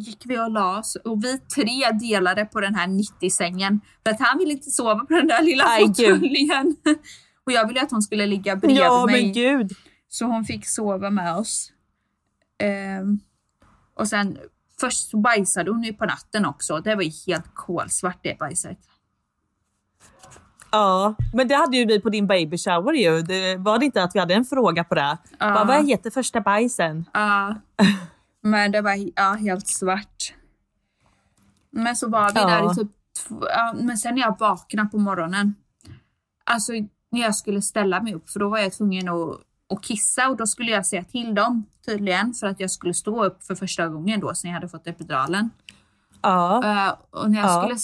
gick vi och la oss och vi tre delade på den här 90-sängen. För att han ville inte sova på den där lilla fåtöljen. *laughs* Och jag ville att hon skulle ligga bredvid ja, mig. men gud. Så hon fick sova med oss. Ehm, och sen först så bajsade hon ju på natten också. Det var ju helt kolsvart det bajset. Ja, men det hade ju vi på din baby shower ju. Det var det inte att vi hade en fråga på det? Ja. Bara, vad heter första bajsen? Ja, *laughs* men det var ja, helt svart. Men så var vi Ja. där i typ två, ja, men sen när jag vaknade på morgonen. Alltså när jag skulle ställa mig upp för då var jag tvungen att, att kissa och då skulle jag säga till dem tydligen för att jag skulle stå upp för första gången då sen jag hade fått epiduralen. Ja. Eh, och när jag Ja. skulle,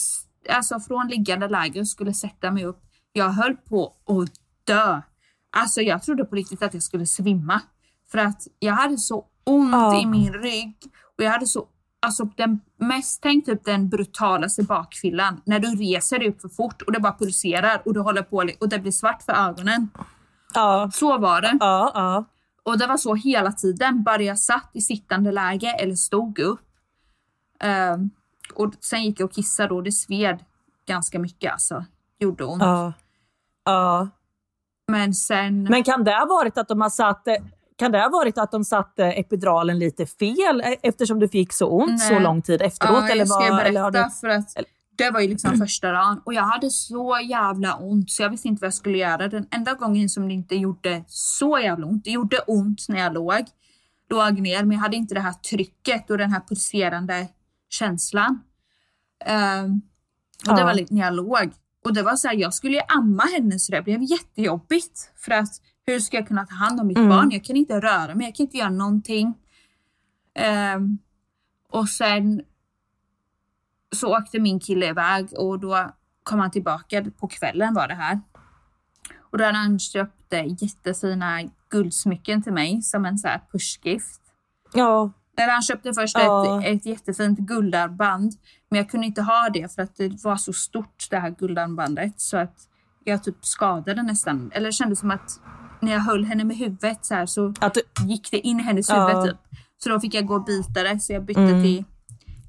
alltså från liggande läge och skulle sätta mig upp, jag höll på att dö. Alltså jag trodde på riktigt att jag skulle svimma. För att jag hade så ont Ja. i min rygg och jag hade så, alltså den mest, tänk typ den brutalaste bakfyllan. När du reser dig upp för fort och det bara pulserar och du håller på och det blir svart för ögonen. Ja. Så var det. Ja. Ja. Och det var så hela tiden, bara jag satt i sittande läge eller stod upp. Ehm, och sen gick jag och kissade och det sved ganska mycket alltså. Gjorde ont. Ja. ja. Men sen... Men kan det ha varit att de har satt eh, kan det ha varit att de satte epiduralen lite fel eh, eftersom du fick så ont så Nej. lång tid efteråt? ja, eller jag ska vad, berätta eller har du... för att det var ju liksom *clears throat* första dagen och jag hade så jävla ont så jag visste inte vad jag skulle göra. Den enda gången som det inte gjorde så jävla ont, det gjorde ont när jag låg, låg ner men jag hade inte det här trycket och den här pulserande känslan. Ehm, och det Ja. var lite när jag låg. Och det var så här, jag skulle ju amma henne så det blev jättejobbigt. För att hur ska jag kunna ta hand om mitt Mm. barn? Jag kan inte röra mig, jag kan inte göra någonting. Ehm, och sen så åkte min kille iväg och då kom han tillbaka på kvällen var det här. Och då hade han köpt jättefina guldsmycken till mig som en så här pushgift. Ja. Eller han köpte först Ja. ett, ett jättefint guldarmband. Men jag kunde inte ha det för att det var så stort det här guldarmbandet. Så att jag typ skadade nästan. Eller det kändes som att när jag höll henne med huvudet så här så du... gick det in i hennes Ja. huvud typ. Så då fick jag gå och byta det. Så jag bytte Mm. till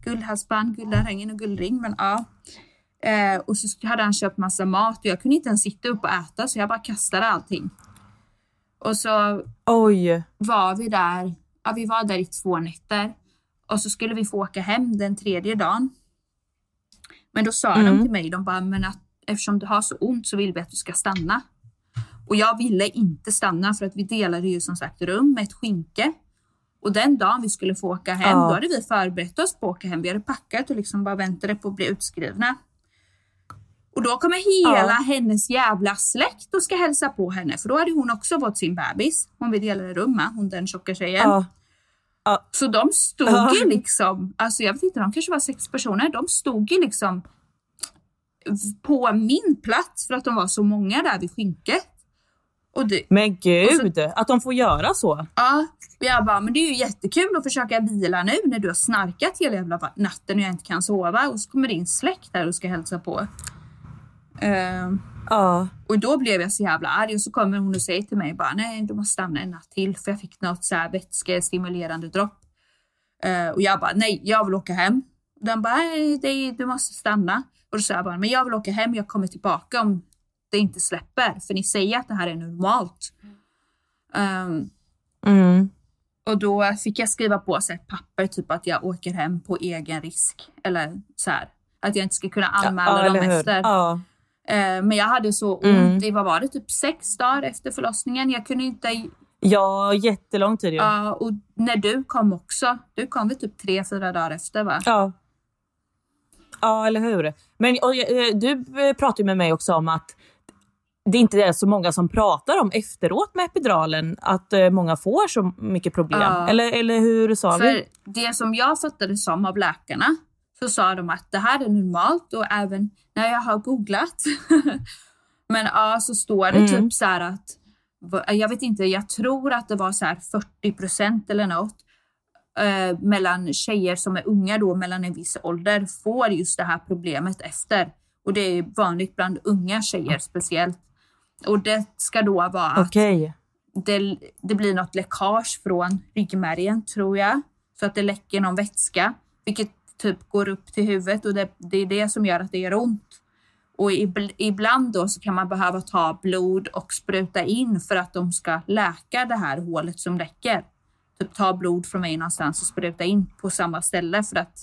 guldhalsband, guldörhängen och guldring. Men ja. Eh, och så hade han köpt massa mat och jag kunde inte ens sitta upp och äta så jag bara kastade allting. Och så Oj. var vi där, ja, vi var där i två nätter och så skulle vi få åka hem den tredje dagen. Men då sa de Mm. till mig, de bara, men att eftersom du har så ont så vill vi att du ska stanna. Och jag ville inte stanna för att vi delade ju som sagt rum med ett skynke. Och den dagen vi skulle få åka hem, Ja. då hade vi förberett oss på att åka hem. Vi hade packat och liksom bara väntade på att bli utskrivna. Och då kommer hela Ja. hennes jävla släkt och ska hälsa på henne. För då hade hon också fått sin bebis. Hon vi delade rum med, hon den tjocka tjejen. Ja. Så de stod Ja. ju *laughs* liksom, alltså jag vet inte, de kanske var sex personer. De stod ju liksom på min plats för att de var så många där vid skynket. Det, Men gud, att de får göra så. ja, jag bara, men det är ju jättekul att försöka vila nu när du har snarkat hela jävla natten och jag inte kan sova. Och så kommer din släkt här och ska hälsa på. Ehm, Ja. och då blev jag så jävla arg och så kommer hon och säger till mig bara nej du måste stanna en natt till för jag fick något så här vätskestimulerande dropp. Eh, och jag bara nej jag vill åka hem. Och den bara nej det, du måste stanna. Och då sa jag bara men jag vill åka hem jag kommer tillbaka om det inte släpper för ni säger att det här är normalt. Ehm, Mm. och då fick jag skriva på ett papper typ att jag åker hem på egen risk. Eller så här att jag inte ska kunna anmäla dem eller hur? efter. Ja. Eh, Men jag hade så ont Mm. i, vad var det, typ sex dagar efter förlossningen. Jag kunde inte... ja, jättelång tid. Ja, och när du kom också. Du kom väl typ tre, fyra dagar efter va? Ja. Ja, eller hur. Men och, eh, du pratade ju med mig också om att det inte är så många som pratar om efteråt med epiduralen, att eh, många får så mycket problem. Ja. Eller, eller hur sa För vi? det som jag fattade som av läkarna så sa de att det här är normalt och även när jag har googlat. *laughs* Men ja, så står det Mm. typ så här att, jag vet inte, jag tror att det var så här 40 procent eller något eh, mellan tjejer som är unga då, mellan en viss ålder, får just det här problemet efter. Och det är vanligt bland unga tjejer speciellt. Och det ska då vara att Okej. det, det blir något läckage från ryggmärgen tror jag. Så att det läcker någon vätska, vilket typ går upp till huvudet och det, det är det som gör att det gör ont. Och ibl- ibland då så kan man behöva ta blod och spruta in för att de ska läka det här hålet som läcker. Typ ta blod från mig någonstans och spruta in på samma ställe för att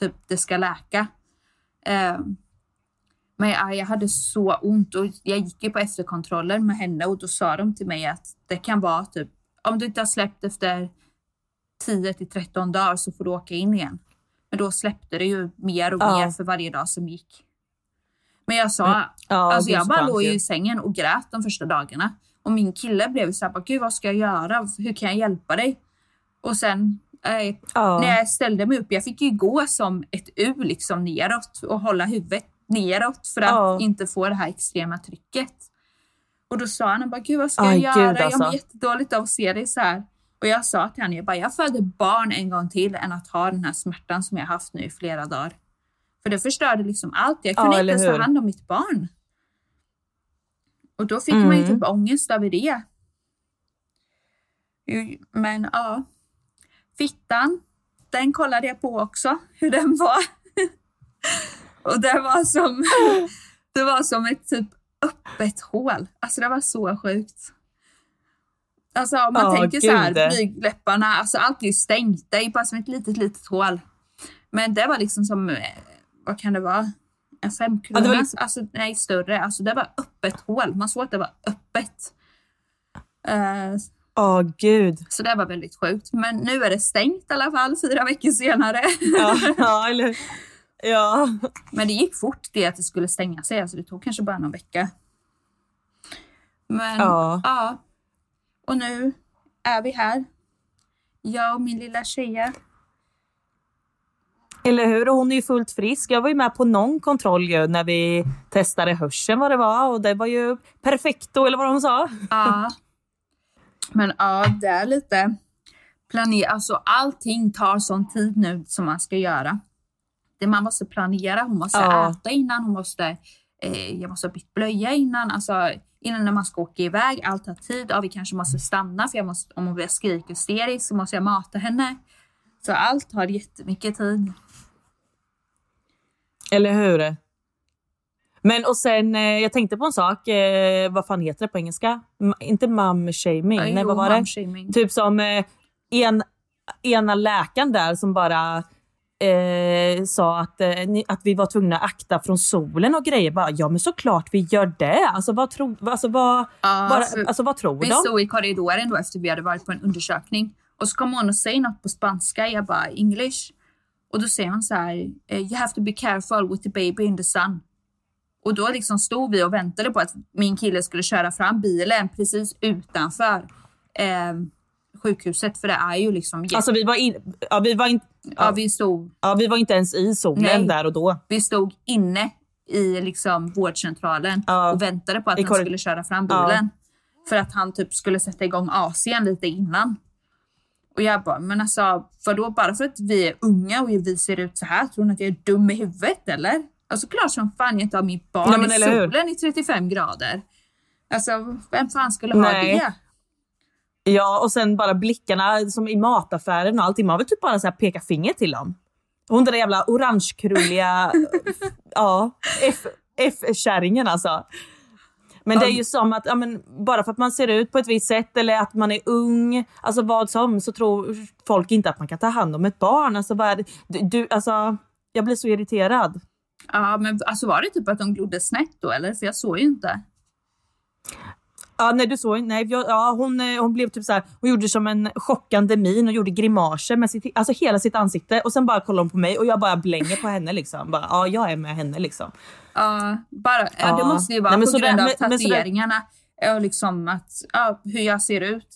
typ det ska läka. Eh, men ja, jag hade så ont och jag gick ju på efterkontroller med henne och då sa de till mig att det kan vara typ om du inte har släppt efter 10 till 13 dagar så får du åka in igen. Men då släppte det ju mer och Ja. mer för varje dag som gick. Men jag sa, Ja, alltså jag bara låg i sängen och grät de första dagarna. Och min kille blev så här, gud vad ska jag göra? Hur kan jag hjälpa dig? Och sen eh, Ja. när jag ställde mig upp, jag fick ju gå som ett U liksom neråt och hålla huvudet neråt för att Ja. inte få det här extrema trycket. Och då sa han han bara, gud vad ska Aj, jag gud, göra? Jag alltså. mår jättedåligt av att se dig så här. Och jag sa till henne, jag bara, jag föder barn en gång till än att ha den här smärtan som jag haft nu i flera dagar. För det förstörde liksom allt. Jag Ja, kunde eller inte ens ta hand om mitt barn. Och då fick man ju Mm. typ ångest över det. Men ja. Fittan, den kollade jag på också, hur den var. *laughs* Och det var som, *laughs* det var som ett typ öppet hål. Alltså det var så sjukt. Alltså om man Ja, tänker så här, gud. blygdläpparna, alltså allt är ju stängt. Det är bara som ett litet, litet hål. Men det var liksom som, eh, vad kan det vara? En femkrona? Ja, liksom- Alltså nej, större. Alltså det var öppet hål. Man såg att det var öppet. Åh gud. så det var väldigt sjukt. Men nu är det stängt i alla fall, fyra veckor senare. Ja, *laughs* ja eller Ja. Men det gick fort det att det skulle stänga sig. Alltså det tog kanske bara någon vecka. Men Ja. ja. Och nu är vi här. Jag och min lilla tjeja. Eller hur? Och hon är ju fullt frisk. Jag var ju med på någon kontroll ju när vi testade hörseln vad det var och det var ju perfekto eller vad de sa. Ja. Men ja, det är lite planera. Alltså allting tar sån tid nu som man ska göra. Det man måste planera. Hon måste Ja. äta innan. Hon måste, eh, jag måste ha bytt blöja innan. Alltså innan när man ska åka iväg. Allt tid. Ja, vi kanske måste stanna för jag måste, om hon börjar skrika hysteriskt så måste jag mata henne. Så allt tar jättemycket tid. Eller hur? Men och sen, eh, jag tänkte på en sak. Eh, vad fan heter det på engelska? M- inte mum shaming. Ja, Nej, jo, vad var det? Typ som eh, en, ena läkaren där som bara eh, sa att, eh, ni, att vi var tvungna att akta från solen och grejer. Bara, ja men såklart vi gör det. Alltså vad, tro, alltså, vad, Ja, bara, för alltså, vad tror Vi de? stod i korridoren då efter vi hade varit på en undersökning. Och så kommer hon och säger något på spanska. Jag bara English. Och då säger hon så här. eh, You have to be careful with the baby in the sun. Och då liksom stod vi och väntade på att min kille skulle köra fram bilen precis utanför eh, sjukhuset. För det är ju liksom jätte... Alltså vi var, in, ja, vi, var in, ja, vi, stod, ja, vi var inte ens i solen Nej. där och då. vi stod inne i liksom vårdcentralen Ja. och väntade på att I han skulle köra fram Ja. bilen. För att han typ skulle sätta igång AC'n lite innan. Och jag bara, men alltså vadå bara för att vi är unga och vi ser ut så här, tror ni att jag är dum i huvudet eller? Alltså klart som fan jag inte har mitt barn Ja, men i eller hur? solen i 35 grader. Alltså vem fan skulle ha Nej. det? Ja, och sen bara blickarna som i mataffären och allting. Man vill typ bara så här peka finger till dem. Hon den där jävla orangekrulliga, *laughs* ja, F-kärringen alltså. Men det är ju som att ja, men, bara för att man ser ut på ett visst sätt eller att man är ung, alltså vad som, så tror folk inte att man kan ta hand om ett barn. Alltså, vad? Du, du, alltså, jag blir så irriterad. Ja men alltså var det typ att de glodde snett då eller? För jag såg ju inte. Ja, nej, du såg nej, jag, ja, hon, eh, hon blev typ så här, hon gjorde som en chockande min och gjorde grimaser med sitt, alltså hela sitt ansikte och sen bara kollade hon på mig och jag bara blänger på henne liksom. Bara, ja, jag är med henne liksom. Ja, bara, ja. Det måste ju vara Nej, men på grund av men- men tatueringarna och liksom att, ja, hur jag ser ut.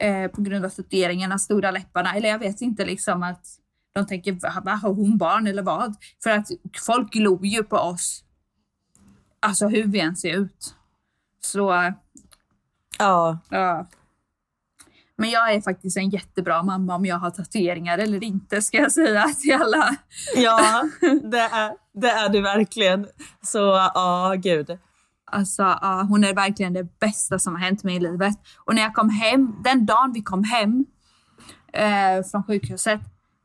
Eh, på grund av tatueringarna, stora läpparna. Eller jag vet inte liksom att de tänker, "Va, va, har hon barn eller vad? För att folk glor ju på oss. Alltså hur vi än ser ut. Så, Ja, ja. Men jag är faktiskt en jättebra mamma om jag har tatueringar eller inte ska jag säga *laughs* till alla. ja *laughs* det, är, det är du verkligen. Så ja, gud. Alltså, ja, hon är verkligen det bästa som har hänt mig i livet. Och när jag kom hem, den dagen vi kom hem eh, från sjukhuset,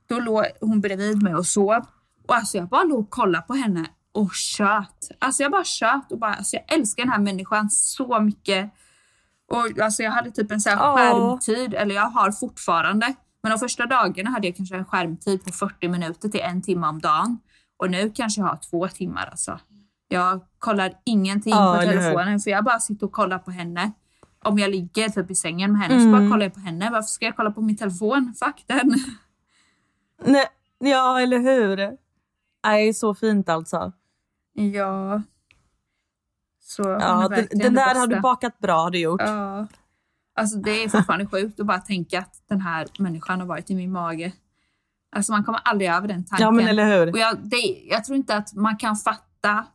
då låg hon bredvid mig och sov. Och alltså jag bara låg och kollade på henne och tjöt. Alltså jag bara tjöt och bara, alltså jag älskar den här människan så mycket. Och alltså jag hade typ en sån här skärmtid, eller jag har fortfarande. Men de första dagarna hade jag kanske en skärmtid på 40 minuter till en timme om dagen. Och nu kanske jag har två timmar alltså. Jag kollar ingenting Ja, på telefonen för jag bara sitter och kollar på henne. Om jag ligger typ i sängen med henne så Mm. bara kollar jag på henne. Varför ska jag kolla på min telefon? Fuck den. Nej, ja, eller hur? Nej, så fint alltså. Ja. Så Ja, den, den där har du bakat bra, har du gjort. Ja. Alltså det är fortfarande sjukt att bara tänka att den här människan har varit i min mage. Alltså man kommer aldrig över den tanken. Ja, men eller hur? Och jag, det, jag tror inte att man kan fatta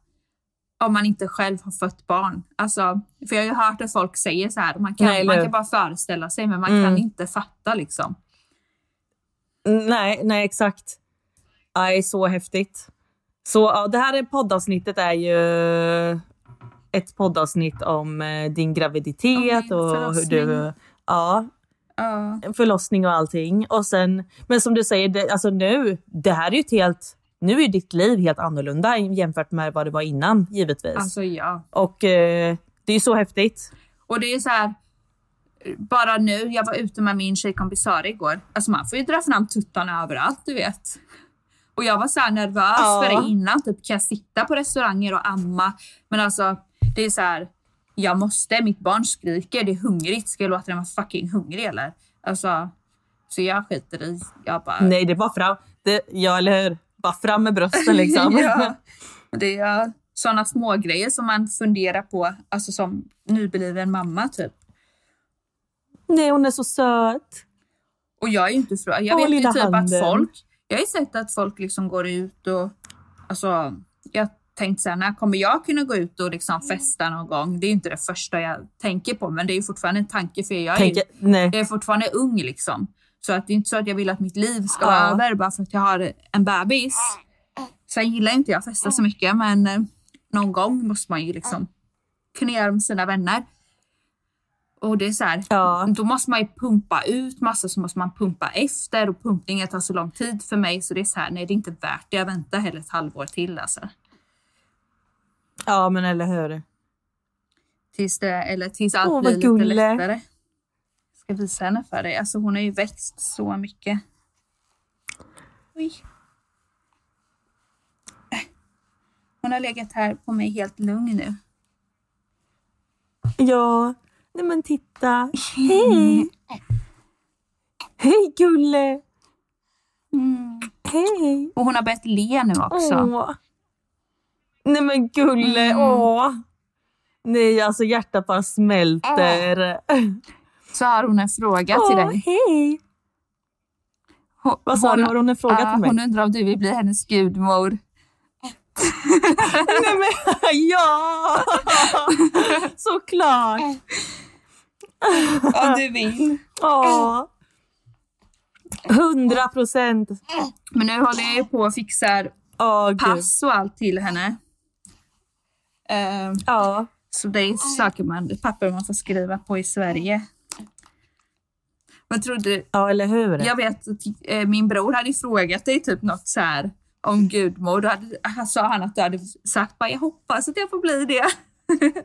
om man inte själv har fött barn. Alltså, för jag har ju hört att folk säger så här, man kan, Nej, man kan bara föreställa sig men man Mm. kan inte fatta liksom. Nej, nej exakt. Nej, så häftigt. Så ja, det här är poddavsnittet är ju ett poddavsnitt om eh, din graviditet Om och hur du... Ja, Ja. förlossning och allting. Och sen, men som du säger, det, alltså nu, det här är ju ett helt... Nu är ditt liv helt annorlunda jämfört med vad det var innan, givetvis. Alltså ja. Och eh, det är ju så häftigt. Och det är så här, bara nu, jag var ute med min tjejkompis Sara igår. Alltså man får ju dra fram tuttarna överallt, du vet. Och jag var så nervös Ja. för det innan. Typ, kan jag sitta på restauranger och amma? Men alltså, det är så här, jag måste. Mitt barn skriker, det är hungrigt. Ska jag låta den vara fucking hungrig eller? Alltså, så jag skiter i. Jag bara... Nej, det var fram. Det, ja, eller hur? Bara fram med brösten liksom. *laughs* ja. Det är sådana små grejer som man funderar på, alltså som nybliven mamma typ. Nej, hon är så söt. Och jag är ju inte från, jag Åh, vet ju typ handen. att folk, jag har ju sett att folk liksom går ut och, alltså, jag tänkte såhär, när kommer jag kunna gå ut och liksom festa någon gång? Det är ju inte det första jag tänker på, men det är fortfarande en tanke för jag är, nej. jag är fortfarande ung liksom. Så att det är inte så att jag vill att mitt liv ska Ja. vara över bara för att jag har en bebis. Sen gillar inte jag att festa så mycket, men eh, någon gång måste man ju liksom kunna göra med sina vänner. Och det är så här, Ja. då måste man ju pumpa ut massa så måste man pumpa efter och pumpningen tar så lång tid för mig så det är så här, nej det är inte värt det. Jag väntar hellre ett halvår till alltså. Ja, men eller hur. Tills det, eller tills allt Åh, blir lite gulle. lättare. Jag ska visa henne för dig. Alltså hon har ju växt så mycket. Oj. Hon har legat här på mig helt lugn nu. Ja, nej men titta. *laughs* Hej! Hej Gulle! Mm. Hej! Och hon har börjat le nu också. Åh. Nej men gulle, Mm. åh. Nej, alltså hjärtat bara smälter. Så har hon en fråga till Åh, dig. hej! Hon, Vad sa du? Har hon en fråga ja, till mig? Hon undrar om du vill bli hennes gudmor. Nej men *laughs* ja! Såklart! Om du vill. Ja. Hundra procent. Men nu håller jag ju på och fixar gud. pass och allt till henne. Ehm, Ja. så det är saker man, papper man får skriva på i Sverige. Vad trodde du? ja, eller hur? Jag vet att eh, min bror hade frågat dig typ något så här om gudmor. Då hade, han sa han att du hade sagt bara jag hoppas att jag får bli det. *laughs*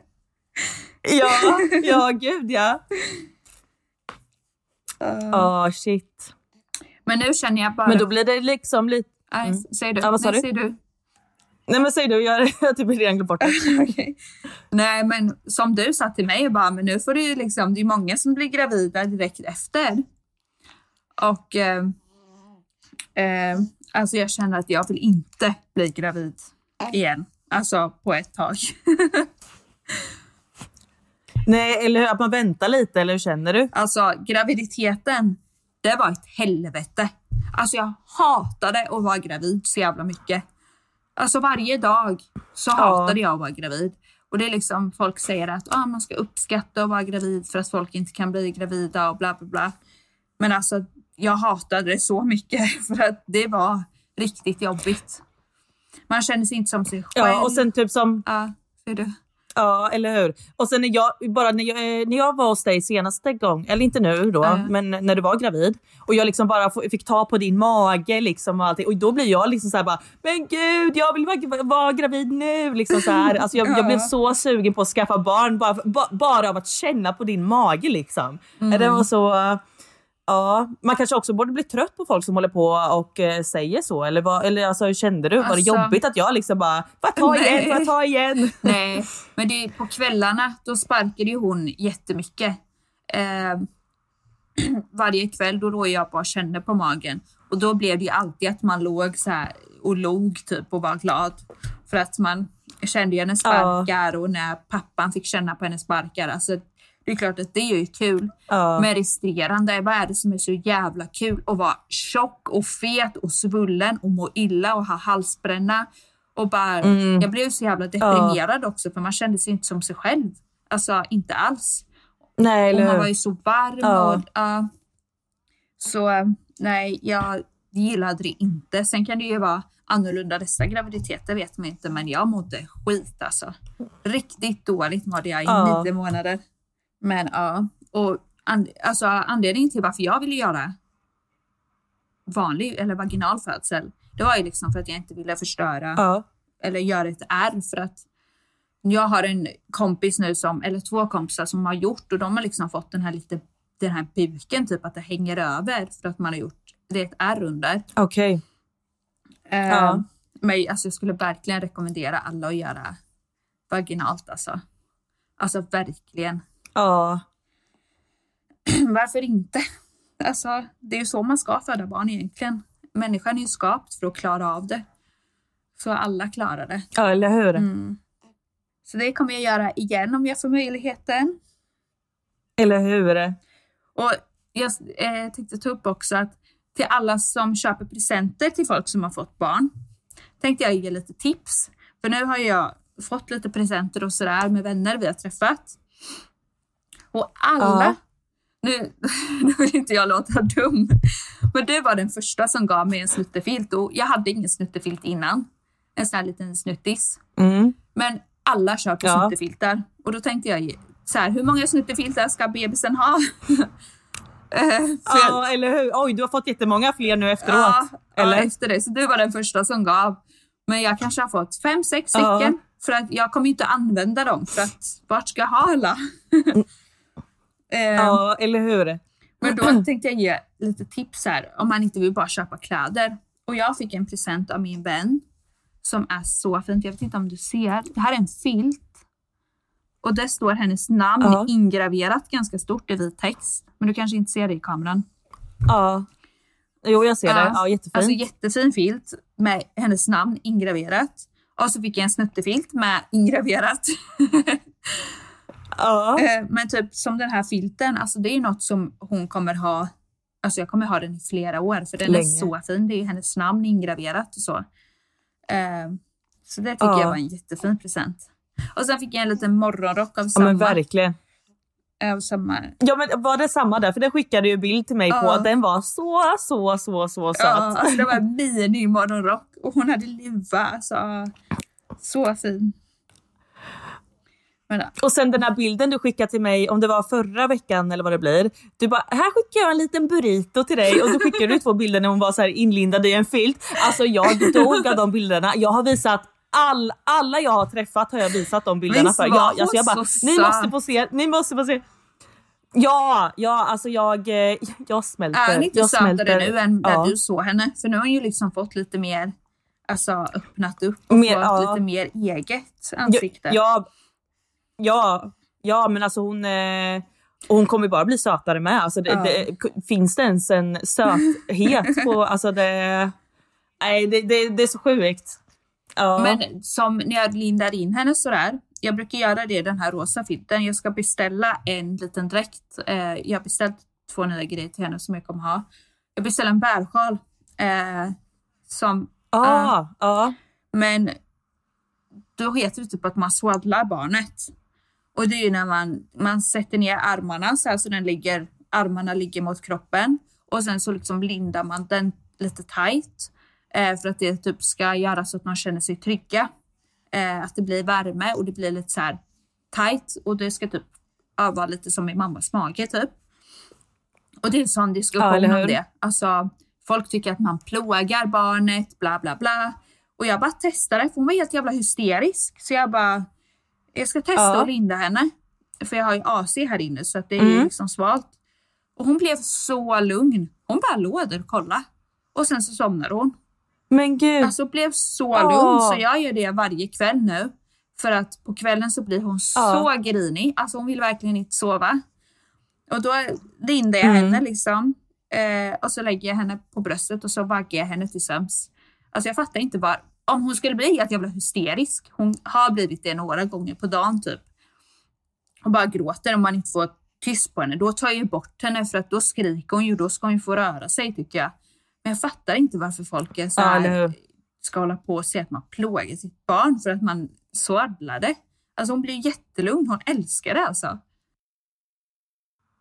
Ja, ja gud ja. Åh shit. Men nu känner jag bara... Men då blir det liksom lite... Nej, säg du. Ja, vad sa Nej, du? säg du. Nej men säg du, jag har *laughs* typ redan glömt bort det. *laughs* Okej. Nej, men som du sa till mig, bara, men nu får du liksom, det är många som blir gravida direkt efter. Och eh, eh, alltså jag känner att jag vill inte bli gravid igen. Alltså på ett tag. *laughs* Nej, eller hur? Att man väntar lite, eller hur känner du? Alltså graviditeten, det var ett helvete. Alltså jag hatade att vara gravid så jävla mycket. Alltså varje dag så Ja. hatade jag att vara gravid. Och det är liksom, folk säger att ah, man ska uppskatta att vara gravid för att folk inte kan bli gravida och bla bla bla. Men alltså jag hatade det så mycket *laughs* för att det var riktigt jobbigt. Man känner sig inte som sig själv. Ja, och sen typ som... Ja, ser du? Ja, eller hur? Och sen när jag, bara när jag, eh, när jag var hos dig senaste gång, eller inte nu då, Ja. men när du var gravid och jag liksom bara fick ta på din mage liksom och allting. Och då blir jag liksom så här bara, men gud, jag vill vara, vara gravid nu. Liksom så här. Alltså jag, jag *laughs* Ja. blev så sugen på att skaffa barn bara, ba, bara av att känna på din mage liksom. Det var så... Ja, man kanske också borde bli trött på folk som håller på och eh, säger så. Eller, vad, eller alltså, hur kände du? Var det Alltså- jobbigt att jag liksom bara, jag ta igen, Nej. jag ta igen? Nej, men det är på kvällarna då sparkade ju hon jättemycket. Eh, *clears throat* varje kväll då låg jag bara och kände på magen och då blev det ju alltid att man låg så här och log typ och var glad för att man kände hennes sparkar och när pappan fick känna på hennes sparkar. Alltså, det är klart att det är ju kul. Ja. Men resterande, vad är det som är så jävla kul? Att vara tjock och fet och svullen och må illa och ha halsbränna. Och bara, Mm. Jag blev så jävla deprimerad också för man kände sig inte som sig själv. Alltså inte alls. Nej, Och eller man hur? var ju så varm. Ja. Och, ja. så eh, nej, jag gillade det inte. Sen kan det ju vara annorlunda dessa graviditeter vet man inte men jag mådde skit alltså. Riktigt dåligt mådde jag i Ja. nio månader. Men ja, och an, alltså, anledningen till varför jag ville göra vanlig eller vaginal födsel, det var ju liksom för att jag inte ville förstöra Ja. eller göra ett ärr för att jag har en kompis nu som, eller två kompisar som har gjort och de har liksom fått den här lite, den här buken typ att det hänger över för att man har gjort, det är ett ärr under. Okej. Eh, Ja. Men alltså, jag skulle verkligen rekommendera alla att göra vaginalt alltså. Alltså verkligen. Ja. *clears throat* Varför inte? Alltså, det är ju så man ska föda barn egentligen. Människan är ju skapt för att klara av det. Så alla klarar det. ja, eller hur? Mm. Så det kommer jag göra igen om jag får möjligheten. Eller hur? Och jag eh, tänkte ta upp också att till alla som köper presenter till folk som har fått barn tänkte jag ge lite tips. För nu har jag fått lite presenter och sådär med vänner vi har träffat. Och alla, Ja. nu, *laughs* nu vill inte jag låta dum, men du var den första som gav mig en snuttefilt och jag hade ingen snuttefilt innan. En sån här liten snuttis. Mm. Men alla köper Ja. snuttefiltar. Och då tänkte jag så här, hur många snuttefiltar ska bebisen ha? *laughs* Eh, Ja, eller hur? Oj, du har fått jättemånga fler nu efteråt. ja, eller? ja, efter det. Så du var den första som gav. Men jag kanske har fått fem, sex Ja. stycken. För att jag kommer inte använda dem. För att vart ska jag ha alla? *laughs* Ja, eller hur? Men då *clears throat* tänkte jag ge lite tips här. Om man inte vill bara köpa kläder. Och jag fick en present av min vän. som är så fint. Jag vet inte om du ser. Det här är en filt. Och där står hennes namn Ja. ingraverat ganska stort i vit text. Men du kanske inte ser det i kameran. Ja. Jo, jag ser det. Ja, jättefint. Alltså jättefin filt med hennes namn ingraverat. Och så fick jag en snuttefilt med ingraverat. *laughs* ja. Eh, Men typ som den här filten, alltså det är något som hon kommer ha, alltså jag kommer ha den i flera år för den är Länge. så fin. Det är hennes namn ingraverat och så. Eh, Så det tycker Ja. jag var en jättefin present. Och sen fick jag en liten morgonrock av ja, samma. men verkligen. av samma. Ja, men var det samma där? För den skickade ju bild till mig på Ja. att den var så, så, så, så söt. Ja, alltså det var en *laughs* mini morgonrock och hon hade luva. Alltså, så fin. Men. Och sen den här bilden du skickade till mig, om det var förra veckan eller vad det blir. Du bara, här skickar jag en liten burrito till dig. Och då skickade du två bilder när hon var så här inlindad i en filt. Alltså jag dog av de bilderna. Jag har visat all, alla jag har träffat har jag visat de bilderna Visst för. Jag, alltså jag bara, ni söt?" måste få se, ni måste få se. Ja, ja, alltså jag, eh, jag smälter. Är hon inte jag sötare nu än när Ja. du såg henne? För nu har hon ju liksom fått lite mer, alltså öppnat upp och Mer- fått ja. lite mer eget ansikte. Ja, ja, ja, men alltså hon, eh, och hon kommer bara bli sötare med. Alltså det, Ja. det, finns det ens en söthet *laughs* på, alltså det, nej det, det, det är så sjukt. Ja. Men som när jag lindar in henne sådär, jag brukar göra det i den här rosa filten. Jag ska beställa en liten dräkt. Eh, jag har beställt två nya grejer till henne som jag kommer ha. Jag beställer en bärsjal. Eh, som, ah, ja. men då heter det typ att man swaddlar barnet. Och det är ju när man, man sätter ner armarna så här så den ligger, armarna ligger mot kroppen. Och sen så liksom lindar man den lite tight. Eh, för att det typ ska göra så att man känner sig trygga. Eh, att det blir värme och det blir lite så här tight. Och det ska typ ja, vara lite som i mammas mage typ. Och det är en sån Ja, diskussion eller om det. Alltså, folk tycker att man plågar barnet, bla bla bla. Och jag bara testade, för hon var helt jävla hysterisk. Så jag bara, jag ska testa Ja. att linda henne. För jag har ju AC här inne så att det är Mm. liksom svalt. Och hon blev så lugn. Hon bara låg och kollade. Och sen så somnade hon. Men gud. Alltså blev så Åh. lugn så jag gör det varje kväll nu. För att på kvällen så blir hon Ja. så grinig. Alltså hon vill verkligen inte sova. Och då lindar jag Mm. henne liksom. Eh, och så lägger jag henne på bröstet och så vaggar jag henne till sömns. Alltså jag fattar inte bara. Om hon skulle bli helt jävla hysterisk. Hon har blivit det några gånger på dagen typ. Och bara gråter om man inte får tyst på henne. Då tar jag ju bort henne för att då skriker hon ju. Då ska hon ju få röra sig tycker jag. Men jag fattar inte varför folk är så här, ska hålla på och säga att man plågar sitt barn för att man swaddlade. Alltså hon blir jättelugn. Hon älskar det alltså.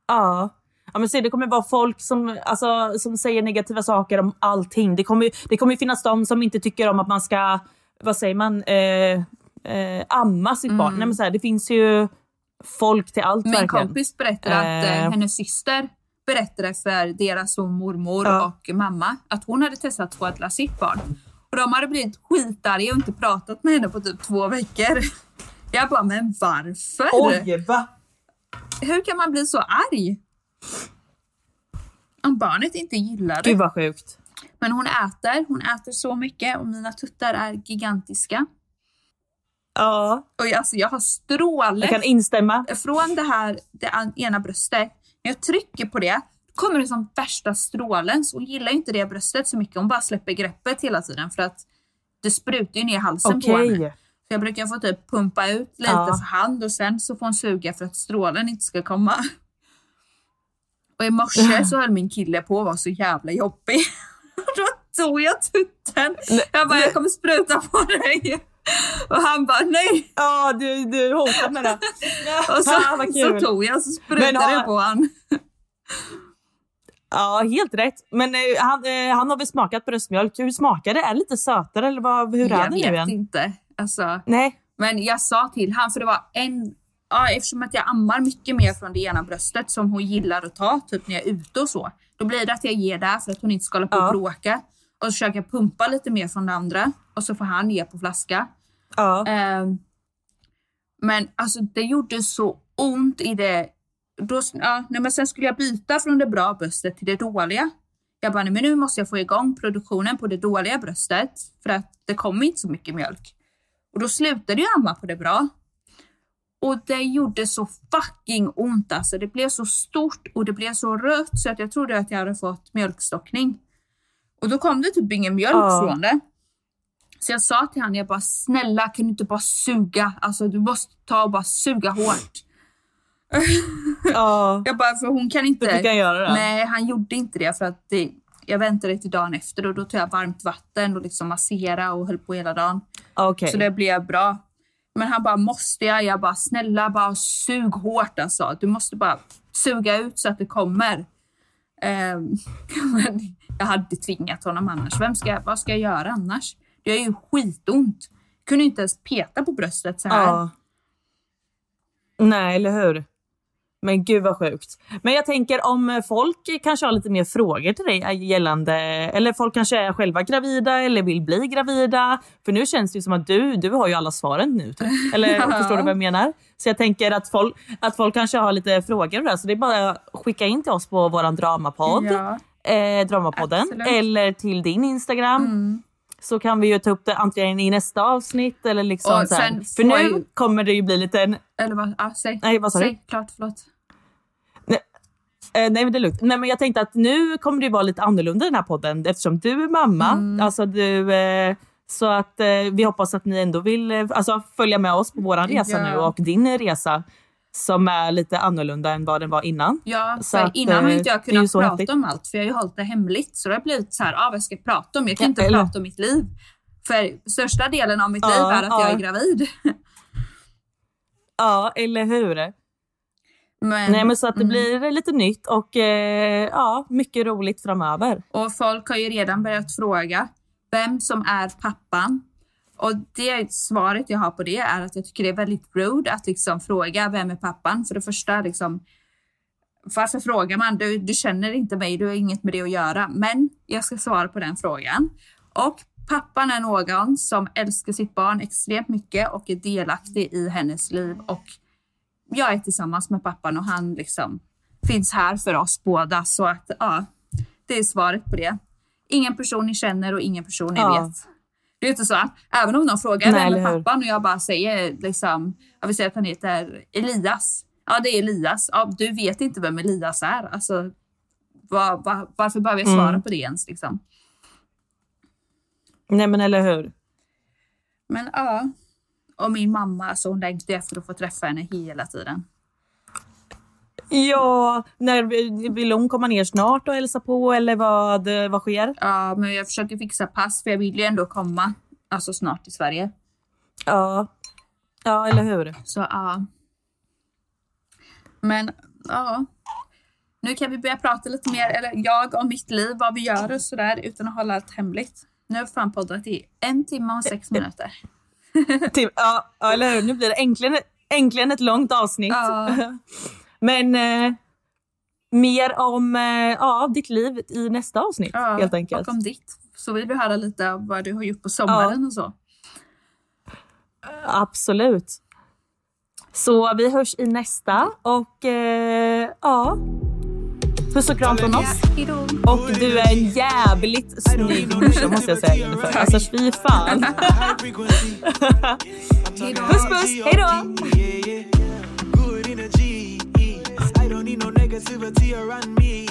Ja. Ja, men se, det kommer vara folk som, alltså, som säger negativa saker om allting. Det kommer, det kommer finnas de som inte tycker om att man ska, vad säger man, eh, eh, amma sitt barn. Nej, men så här, det finns ju folk till allt Min verkligen. kompis berättade att eh, Eh. hennes syster berättade för deras mormor Ja. och mamma att hon hade testat att swaddla sitt barn. Och de hade blivit skitarga och inte pratat med henne på typ två veckor. Jag bara, men varför? Oj, va? Hur kan man bli så arg? Om barnet inte gillar det. Gud vad sjukt. Men hon äter, hon äter så mycket och mina tuttar är gigantiska. Ja, Och jag, alltså, jag har stråle jag kan instämma. från det här det ena bröstet. När jag trycker på det kommer det som värsta strålen. Så hon gillar inte det bröstet så mycket. Hon bara släpper greppet hela tiden för att det sprutar ju ner halsen på henne. Så jag brukar få typ pumpa ut lite Ja. för hand och sen så får hon suga för att strålen inte ska komma. Och i morse så höll min kille på att vara så jävla jobbig. *laughs* Då tog jag tutten. Jag bara, jag kommer spruta på dig. Och han bara, nej. Ja, du, du hotar med det. *laughs* Och så, Ah, så tog jag så sprutade har- jag på han. Ja, helt rätt. Men eh, han, eh, han har väl smakat bröstmjölk. Hur smakar det? Är det lite sötare eller vad, hur är jag det nu vet igen? inte. Alltså, Nej. men jag sa till han för det var en, ja, eftersom att jag ammar mycket mer från det ena bröstet som hon gillar att ta, typ när jag är ute och så. Då blir det att jag ger där för att hon inte ska hålla på och Ja. bråka. Och så försöker jag pumpa lite mer från det andra och så får han ge på flaska. Ja. Ehm, men alltså det gjorde så ont i det. Då, ja, nej, men sen skulle jag byta från det bra bröstet till det dåliga. Jag bara, nej, men nu måste jag få igång produktionen på det dåliga bröstet för att det kommer inte så mycket mjölk. Och då slutade jag amma på det bra. Och det gjorde så fucking ont alltså. Det blev så stort och det blev så rött så att jag trodde att jag hade fått mjölkstockning. Och då kom det typ ingen mjölk Ja. från det. Så jag sa till honom, jag bara snälla kan du inte bara suga? Alltså du måste ta och bara suga hårt. *laughs* Ja, Jag bara, för hon kan inte. fick han göra det? Nej, han gjorde inte det för att det, jag väntade till dagen efter och då tog jag varmt vatten och liksom massera och höll på hela dagen. Okej. Så det blev bra. Men han bara, måste jag? Jag bara, snälla bara sug hårt alltså. Du måste bara suga ut så att det kommer. Um, *laughs* men jag hade tvingat honom annars. Vem ska, vad ska jag göra annars? Det gör ju skitont. Jag kunde inte ens peta på bröstet så här. Ja. Nej, eller hur? Men gud vad sjukt. Men jag tänker om folk kanske har lite mer frågor till dig gällande, eller folk kanske är själva gravida eller vill bli gravida. För nu känns det ju som att du, du har ju alla svaren nu. Typ. *laughs* Eller Ja. förstår du vad jag menar? Så jag tänker att folk, att folk kanske har lite frågor där. Så det är bara att skicka in till oss på våran dramapodd. Ja. Eh, Dramapodden. Absolut. Mm. Eller till din Instagram. Så kan vi ju ta upp det antingen i nästa avsnitt eller liksom Och så här. sen För nu ju- kommer det ju bli lite en... Eller vad? Ja, säg. Nej, vad sa du? säg klart, förlåt. Eh, nej men det är lugnt. Nej men jag tänkte att nu kommer det ju vara lite annorlunda i den här podden eftersom du är mamma. Mm. Alltså du... Eh, så att eh, vi hoppas att ni ändå vill eh, alltså, följa med oss på våran resa Ja. nu och din resa som är lite annorlunda än vad den var innan. Ja, Så för att, innan har inte eh, jag kunnat prata häftigt. om allt för jag har ju hållit det hemligt. Så det har blivit så här, ah, vad ska jag prata om? Jag kan Ja, inte eller- prata om mitt liv. För största delen av mitt Ja, liv är att ja. jag är gravid. Ja, eller hur? Men, Nej men så att det mm. blir lite nytt och eh, ja, mycket roligt framöver. Och folk har ju redan börjat fråga vem som är pappan. Och det svaret jag har på det är att jag tycker det är väldigt rude att liksom fråga vem är pappan. För det första, liksom, varför frågar man? Du, du känner inte mig, du har inget med det att göra. Men jag ska svara på den frågan. Och pappan är någon som älskar sitt barn extremt mycket och är delaktig i hennes liv. Och jag är tillsammans med pappan och han liksom finns här för oss båda. Så att ja, det är svaret på det. Ingen person ni känner och ingen person ni Ja. vet. Det är inte så även om någon frågar Nej, eller pappan och jag bara säger liksom, jag vill säga att han heter Elias. Ja, det är Elias. Ja, du vet inte vem Elias är. Alltså, var, var, varför behöver jag svara Mm. på det ens? Liksom? Nej men eller hur? Men ja. Och min mamma, alltså, hon längtar efter att få träffa henne hela tiden. Ja, när vill hon komma ner snart och hälsa på eller vad, vad sker? Ja, men jag försöker fixa pass för jag vill ju ändå komma alltså snart till Sverige. Ja, ja eller hur? Så ja. Men ja. Nu kan vi börja prata lite mer, eller jag om mitt liv, vad vi gör och sådär utan att hålla allt hemligt. Nu har vi fan poddat i en timme och sex minuter. Typ, ja, ja, eller hur? Nu blir det äntligen, äntligen ett långt avsnitt. Ja. *laughs* Men eh, mer om eh, ja, ditt liv i nästa avsnitt Ja, helt enkelt. Och om ditt. Så vill vi höra lite av vad du har gjort på sommaren och så. Absolut. Så vi hörs i nästa och eh, ja, puss och kram från oss. Och du är en jävligt snygg morsa måste jag säga Jennifer. Alltså fy fan. *laughs* Puss puss, hejdå! Negativity around me.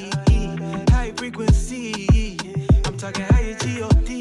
High frequency. I'm talking high G-O-D.